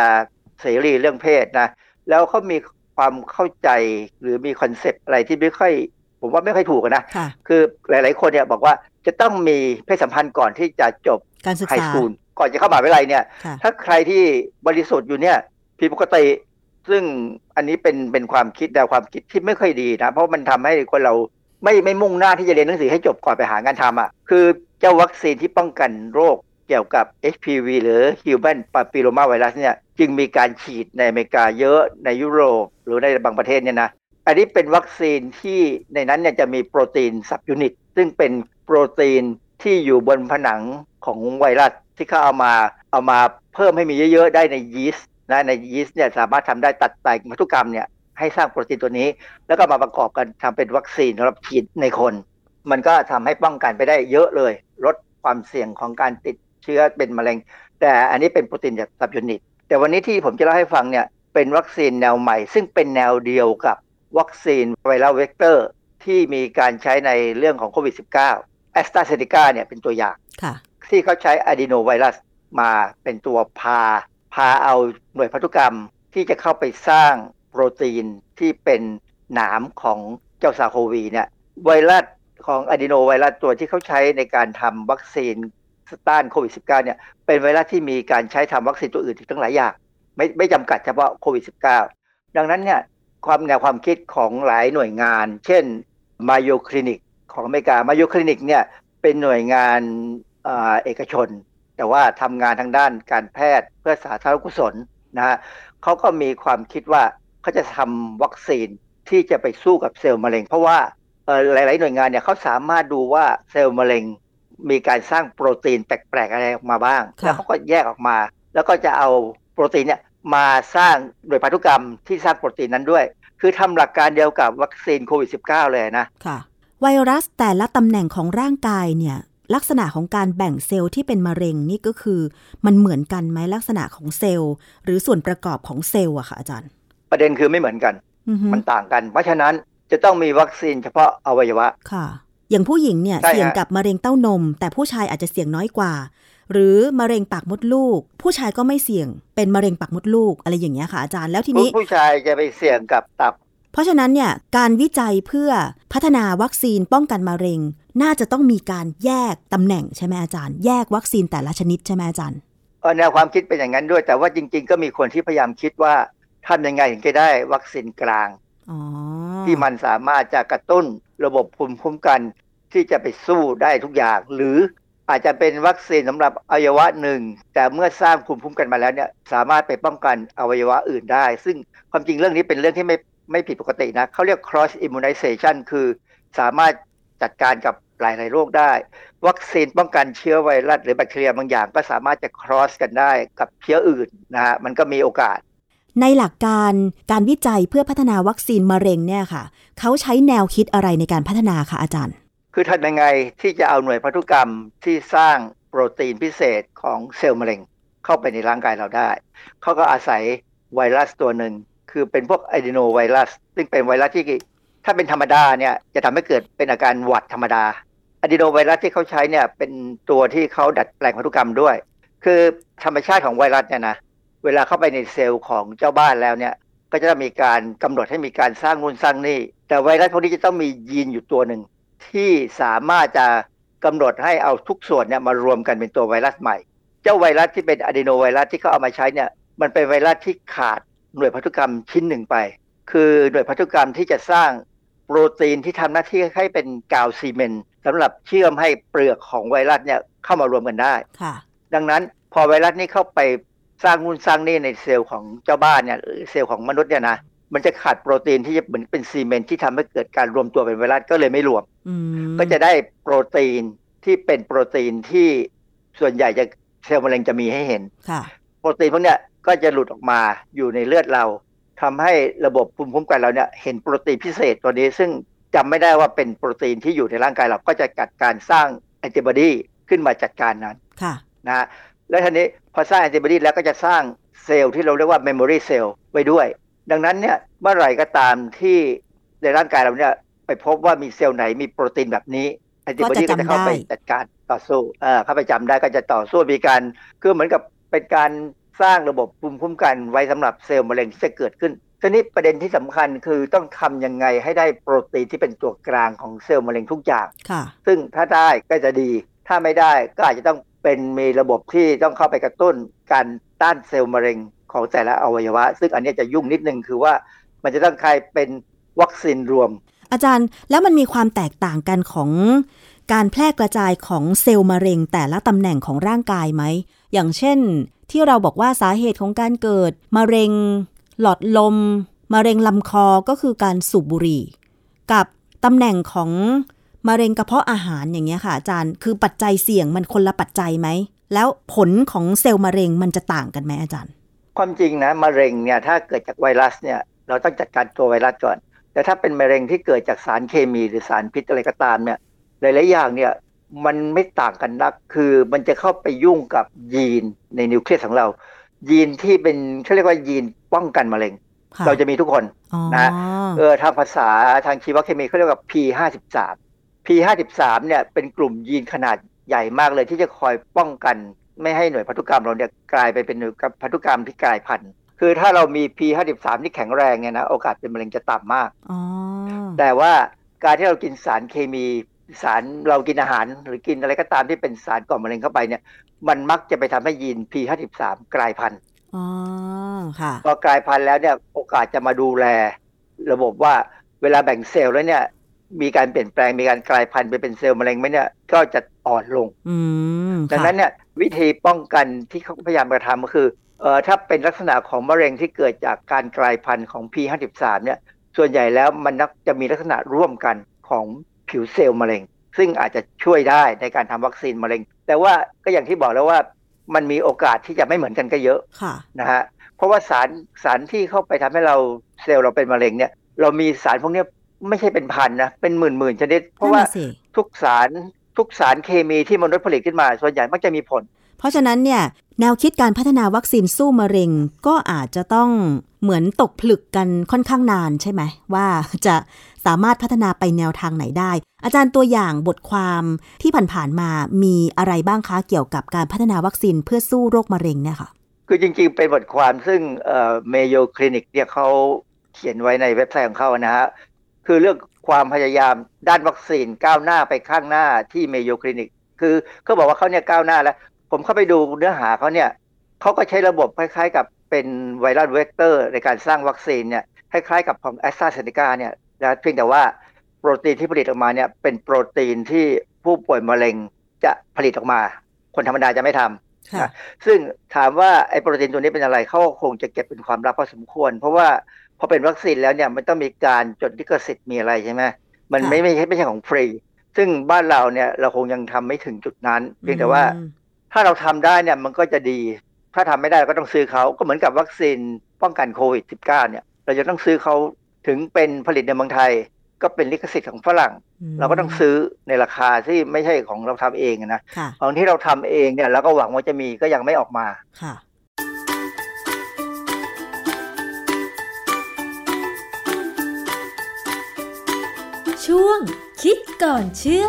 เสรีเรื่องเพศนะแล้วเขามีความเข้าใจหรือมีคอนเซปต์อะไรที่ไม่ค่อย ผมว่าไม่ค่อยถูกอะนะค่ะคือหลาย ๆ คนเนี่ยบอกว่า จะต้องมีเพศสัมพันธ์ก่อนที่จะจบการศึกไฮษาสคูลก่อนจะเข้ามหาวิทยาลัยเนี่ยค่ะถ้าใครที่บริสุทธิ์อยู่เนี่ยผิดปกติ ซึ่งอันนี้เป็นเป็นความคิดแนวความคิดที่ไม่ค่อยดีนะ เพราะมันทำให้คนเราไม่ไม่มุ่งหน้าที่จะเรียนหนังสือให้จบก่อนไปหางานทำอะ คือเจ้าวัคซีนที่ป้องกันโรคเกี่ยวกับ HPV หรือ Human Papilloma Virus เนี่ยจึงมีการฉีดในอเมริกาเยอะในยุโรป หรือในบางประเทศเนี่ยนะอันนี้เป็นวัคซีนที่ในนั้นเนี่ยจะมีโปรตีนสับยูนิต ซึ่งเป็น โปรตีนที่อยู่บนผนังของไวรัสที่เขาเอามาเอามาเพิ่มให้มีเยอะๆ ได้ในยีสต์นะในยีสต์เนี่ยสามารถทำได้ตัดแต่งพันธุกรรมเนี่ยให้สร้างโปรตีนตัวนี้ แล้วก็มาประกอบกันทำเป็นวัคซีนสำหรับฉีดในคน มันก็ทำให้ป้องกันไปได้เยอะเลย ลดความเสี่ยงของการติดเชื้อเป็นมะเร็ง แต่อันนี้เป็นโปรตีนจากสับยูนิต แต่วันนี้ที่ผมจะเล่าให้ฟังเนี่ยเป็นวัคซีนแนวใหม่ ซึ่งเป็นแนวเดียวกับวัคซีนไวรัสเวกเตอร์ที่มีการใช้ในเรื่องของโควิด -19 แอสตราเซเนกาเนี่ยเป็นตัวอย่างค่ะที่เขาใช้อะดีโนไวรัสมาเป็นตัวพา พาเอาหน่วยพันธุกรรมที่จะเข้าไปสร้างโปรตีนที่เป็นหนามของเจ้า SARS-CoV เนี่ยไวรัสของอะดีโนไวรัสตัวที่เขาใช้ในการทำวัคซีนต้านโควิด -19 เนี่ยเป็นไวรัสที่มีการใช้ทำวัคซีนตัวอื่นอีกตั้งหลายอย่างไม่ไม่จำกัดเฉพาะโควิด -19 ดังนั้นเนี่ยความแนวความคิดของหลายหน่วยงาน เช่น Mayo Clinic ของอเมริกา Mayo Clinic เนี่ยเป็นหน่วยงานเอ่อเอกชน แต่ว่าทำงานทางด้านการแพทย์เพื่อสาธารณกุศลนะฮะเขาก็มีความคิดว่าเขาจะทำวัคซีนที่จะไปสู้กับเซลล์มะเร็ง เพราะว่าเอ่อหลาย ๆ หน่วยงานเนี่ยเขาสามารถดูว่าเซลล์มะเร็ง มีการสร้างโปรตีนแปลก ๆ อะไรออกมาบ้างค่ะแล้วเขาก็แยกออกมา แล้วก็จะเอาโปรตีนเนี่ยมาสร้างโดยพันธุกรรมที่สร้างโปรตีนนั้นด้วย คือทำหลักการเดียวกับวัคซีนโควิด -19 เลยนะค่ะ ไวรัสแต่ละตำแหน่งของร่างกายเนี่ยลักษณะของการแบ่งเซลล์ที่เป็นมะเร็งนี่ก็คือ มันเหมือนกันไหมลักษณะของเซลล์ หรือส่วนประกอบของเซลล์อะค่ะอาจารย์ ประเด็นคือไม่เหมือนกันอือฮึมันต่างกัน เพราะฉะนั้นจะต้องมีวัคซีนเฉพาะอวัยวะค่ะ อย่างผู้หญิงเนี่ยใช่ฮะเสี่ยงกับมะเร็งเต้านม แต่ผู้ชายอาจจะเสี่ยงน้อยกว่า หรือมะเร็งปากมดลูก ผู้ชายก็ไม่เสี่ยงเป็นมะเร็งปากมดลูกอะไรอย่างเงี้ยค่ะอาจารย์แล้วทีผู้นี้ผู้ชายจะไปเสี่ยงกับตับ เพราะฉะนั้นเนี่ยการวิจัยเพื่อพัฒนาวัคซีนป้องกันมะเร็ง น่าจะต้องมีการแยกตำแหน่งใช่ไหมอาจารย์ แยกวัคซีนแต่ละชนิดใช่ไหมอาจารย์เออแนวความคิดเป็นอย่างนั้นด้วย แต่ว่าจริง ๆ ก็มีคนที่พยายามคิดว่าทำยังไงถึงจะได้วัคซีนกลางอ๋อที่มันสามารถจะกระตุ้นระบบภูมิคุ้มกันที่จะไปสู้ได้ทุกอย่าง หรืออาจจะเป็นวัคซีนสำหรับอวัยวะหนึ่ง แต่เมื่อสร้างภูมิคุ้มกันมาแล้วเนี่ยสามารถไปป้องกันอวัยวะอื่นได้ ซึ่งความจริงเรื่องนี้เป็นเรื่องที่ไม่ ไม่ผิดปกตินะเขาเรียก cross immunization คือสามารถจัดการกับหลาย ๆ โรคได้ วัคซีนป้องกันเชื้อไวรัสหรือแบคทีเรียบางอย่าง ก็สามารถจะ cross กันได้กับเชื้ออื่นนะฮะมันก็มีโอกาส ในหลักการการวิจัยเพื่อพัฒนาวัคซีนมะเร็งเนี่ยค่ะเขาใช้แนวคิดอะไรในการพัฒนาคะอาจารย์ คือทำยังไงที่จะเอาหน่วยพันธุกรรมที่สร้างโปรตีนพิเศษของเซลล์มะเร็งเข้าไปในร่างกายเราได้ เขาก็อาศัยไวรัสตัวหนึ่ง คือเป็นพวกอะดีโนไวรัสซึ่งเป็นไวรัสที่ถ้าเป็นธรรมดาเนี่ยจะทำให้เกิดเป็นอาการหวัดธรรมดาอะดีโนไวรัสที่เขาใช้เนี่ยเป็นตัวที่เขาดัดแปลงพันธุกรรมด้วย คือธรรมชาติของไวรัสเนี่ยนะเวลาเข้าไปในเซลล์ของเจ้าบ้านแล้วเนี่ยก็จะมีการกำหนดให้มีการสร้างนู่นสร้างนี่ แต่ไวรัสพวกนี้จะต้องมียีนอยู่ตัวหนึ่งที่สามารถจะกำหนดให้เอาทุกส่วนเนี่ยมารวมกันเป็นตัวไวรัสใหม่ เจ้าไวรัสที่เป็นอะดีโนไวรัสที่เขาเอามาใช้เนี่ยมันเป็นไวรัสที่ขาด หน่วยพันธุกรรมชิ้นหนึ่งไป คือหน่วยพันธุกรรมที่จะสร้างโปรตีนที่ทำหน้าที่ให้เป็นกาวซีเมนต์สำหรับเชื่อมให้เปลือกของไวรัสเนี่ยเข้ามารวมกันได้ค่ะดังนั้นพอไวรัสนี้เข้าไปสร้างนู่นสร้างนี่ในเซลล์ของเจ้าบ้านเนี่ยหรือเซลล์ของมนุษย์เนี่ยนะมันจะขาดโปรตีนที่จะเหมือนเป็นซีเมนต์ที่ทำให้เกิดการรวมตัวเป็นไวรัสก็เลยไม่รวมอืมก็จะได้โปรตีนที่เป็นโปรตีนที่ส่วนใหญ่จะเซลล์มะเร็งจะมีให้เห็นค่ะโปรตีนพวกเนี้ย ก็จะหลุดออกมาอยู่ในเลือดเราทำให้ระบบภูมิคุ้มกันเราเนี่ยเห็นโปรตีนพิเศษตัวนี้ ซึ่งจำไม่ได้ว่าเป็นโปรตีนที่อยู่ในร่างกายเราก็จะจัดการสร้างแอนติบอดีขึ้นมาจัดการนั้นค่ะนะฮะแล้วทีนี้พอสร้างแอนติบอดีแล้วก็จะสร้างเซลล์ที่เราเรียกว่า memory cell ไว้ด้วย ดังนั้นเนี่ยเมื่อไหร่ก็ตามที่ในร่างกายเราเนี่ยไปพบว่ามีเซลล์ไหนมีโปรตีนแบบนี้แอนติบอดีก็ก็จะจะเข้าไปจำได้จัดการต่อสู้เออเข้าไปจำได้ก็จะต่อสู้มีการคือเหมือนกับเป็นการ สร้างระบบภูมิคุ้มกันไว้สำหรับเซลล์มะเร็งที่จะเกิดขึ้นทีนี้ประเด็นที่สำคัญคือต้องทำยังไงให้ได้โปรตีนที่เป็นตัวกลางของเซลล์มะเร็งทุกอย่างค่ะซึ่งถ้าได้ก็จะดี ถ้าไม่ได้ก็อาจจะต้องเป็นมีระบบที่ต้องเข้าไปกระตุ้นการต้านเซลล์มะเร็งของแต่ละอวัยวะ ซึ่งอันเนี้ยจะยุ่งนิดนึงคือว่ามันจะต้องกลายเป็นวัคซีนรวม อาจารย์แล้วมันมีความแตกต่างกันของการแพร่กระจายของเซลล์มะเร็งแต่ละตำแหน่งของร่างกายไหม อย่างเช่น ที่เราบอกว่าสาเหตุของการเกิดมะเร็ง หลอดลมมะเร็งลำคอก็คือการสูบบุหรี่ กับตำแหน่งของมะเร็งกระเพาะอาหารอย่างเงี้ยค่ะอาจารย์ คือปัจจัยเสี่ยงมันคนละปัจจัยไหม แล้วผลของเซลล์มะเร็งมันจะต่างกันไหมอาจารย์ ความจริงนะมะเร็งเนี่ยถ้าเกิดจากไวรัสเนี่ยเราต้องจัดการตัวไวรัสก่อน แต่ถ้าเป็นมะเร็งที่เกิดจากสารเคมีหรือสารพิษอะไรก็ตามเนี่ยหลายๆอย่างเนี่ย มันไม่ต่างกันนัก คือมันจะเข้าไปยุ่งกับยีนในนิวเคลียสของเรา ยีนที่เป็นเขาเรียกว่ายีนป้องกันมะเร็งค่ะเราจะมีทุกคนอ๋อนะเออทางภาษาทางชีวเคมีเขาเรียกว่า P53 P53 เนี่ยเป็นกลุ่มยีนขนาดใหญ่มากเลยที่จะคอยป้องกันไม่ให้หน่วยพันธุกรรมเราเนี่ยกลายไปเป็นหน่วยพันธุกรรมที่กลายพันธุ์ คือถ้าเรามี P53 ที่แข็งแรงเนี่ยนะโอกาสเป็นมะเร็งจะต่ำมากอ๋อแต่ว่าการที่เรากินสารเคมี สารเรากินอาหารหรือกินอะไรก็ตามที่เป็นสารก่อมะเร็งเข้าไปเนี่ย มันมักจะไปทำให้ยีน P53 กลายพันธุ์อ๋อค่ะพอกลายพันธุ์แล้วเนี่ยโอกาสจะมาดูแล ระบบว่าเวลาแบ่งเซลล์แล้วเนี่ย มีการเปลี่ยนแปลงมีการกลายพันธุ์ไปเป็นเซลล์มะเร็งไหมเนี่ยก็จะอ่อนลงอืมดังนั้นเนี่ย วิธีป้องกันที่เขาพยายามกระทำก็คือเอ่อถ้าเป็นลักษณะของมะเร็งที่เกิดจากการกลายพันธุ์ของ P53 เนี่ย ส่วนใหญ่แล้วมันนักจะมีลักษณะร่วมกันของ ผิวเซลล์มะเร็ง ซึ่งอาจจะช่วยได้ในการทำวัคซีนมะเร็ง แต่ว่าก็อย่างที่บอกแล้วว่ามันมีโอกาสที่จะไม่เหมือนกันก็เยอะค่ะนะฮะเพราะว่าสารสารที่เข้าไปทำให้เราเซลล์เราเป็นมะเร็งเนี่ย เรามีสารพวกเนี้ยไม่ใช่เป็นพันนะเป็นหมื่นหมื่นๆชนิด เพราะว่านั่นน่ะสิทุกสารทุกสารเคมีที่มนุษย์ผลิตขึ้นมา ส่วนใหญ่มักจะมีผล เพราะฉะนั้นเนี่ยแนวคิดการพัฒนาวัคซีนสู้มะเร็งก็อาจจะต้องเหมือนตกผลึกกันค่อนข้างนานใช่ไหม ว่าจะสามารถพัฒนาไปแนวทางไหนได้ อาจารย์ตัวอย่างบทความที่ผ่านๆมามีอะไรบ้างคะเกี่ยวกับการพัฒนาวัคซีนเพื่อสู้โรคมะเร็งเนี่ยค่ะคือจริงๆ เป็นบทความซึ่งเอ่อ Mayo Clinic เนี่ยเขาเขียนไว้ในเว็บไซต์ของเขานะฮะคือเรื่องความพยายามด้านวัคซีนก้าวหน้าไปข้างหน้าที่ Mayo Clinic คือเขาบอกว่าเขาเนี่ยก้าวหน้าแล้ว ผมเข้าไปดูเนื้อหาเขาเนี่ยเขาก็ใช้ระบบคล้ายๆ กับเป็นไวรัสเวกเตอร์ ในการสร้างวัคซีนเนี่ยคล้ายๆกับของแอสตราเซเนกาเนี่ยนะเพียงแต่ว่าโปรตีนที่ผลิตออกมาเนี่ยเป็นโปรตีนที่ผู้ป่วยมะเร็งจะผลิตออกมา คนธรรมดาจะไม่ทำค่ะซึ่งถามว่าไอ้โปรตีนตัวนี้เป็นอะไรเขาก็คงจะเก็บเป็นความลับพอสมควร เพราะว่าพอเป็นวัคซีนแล้วเนี่ยมันต้องมีการจดลิขสิทธิ์มีอะไรใช่ไหมมันค่ะไม่ไม่ใช่ไม่ใช่ของฟรี ซึ่งบ้านเราเนี่ยเราคงยังทำไม่ถึงจุดนั้น เพียงแต่ว่าอืม ถ้าเราทำได้เนี่ยมันก็จะดี ถ้าทำไม่ได้เราก็ต้องซื้อเขาก็เหมือนกับวัคซีนป้องกันโควิด -19 เนี่ย เราจะต้องซื้อเขาถึงเป็นผลิตในเมืองไทย ก็เป็นลิขสิทธิ์ของฝรั่ง เราก็ต้องซื้อในราคาที่ไม่ใช่ของเราทำเองนะค่ะของที่เราทำเองเนี่ยเราก็หวังว่าจะมีก็ยังไม่ออกมาค่ะช่วงคิดก่อนเชื่อ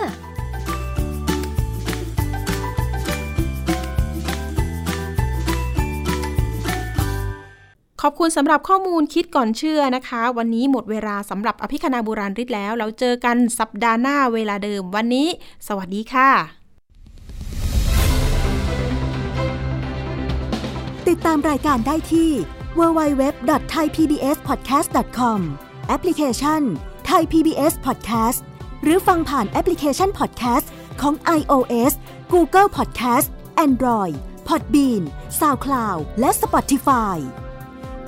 ขอบคุณสำหรับข้อมูลคิดก่อนเชื่อนะคะ วันนี้หมดเวลาสำหรับอภิคณาบุราริศแล้ว เราเจอกันสัปดาห์หน้าเวลาเดิม วันนี้ สวัสดีค่ะ ติดตามรายการได้ที่ www.thaipbspodcast.com แอปพลิเคชัน Thai PBS Podcast หรือฟังผ่านแอปพลิเคชัน Podcast ของ iOS Google Podcast Android Podbean SoundCloud และ Spotify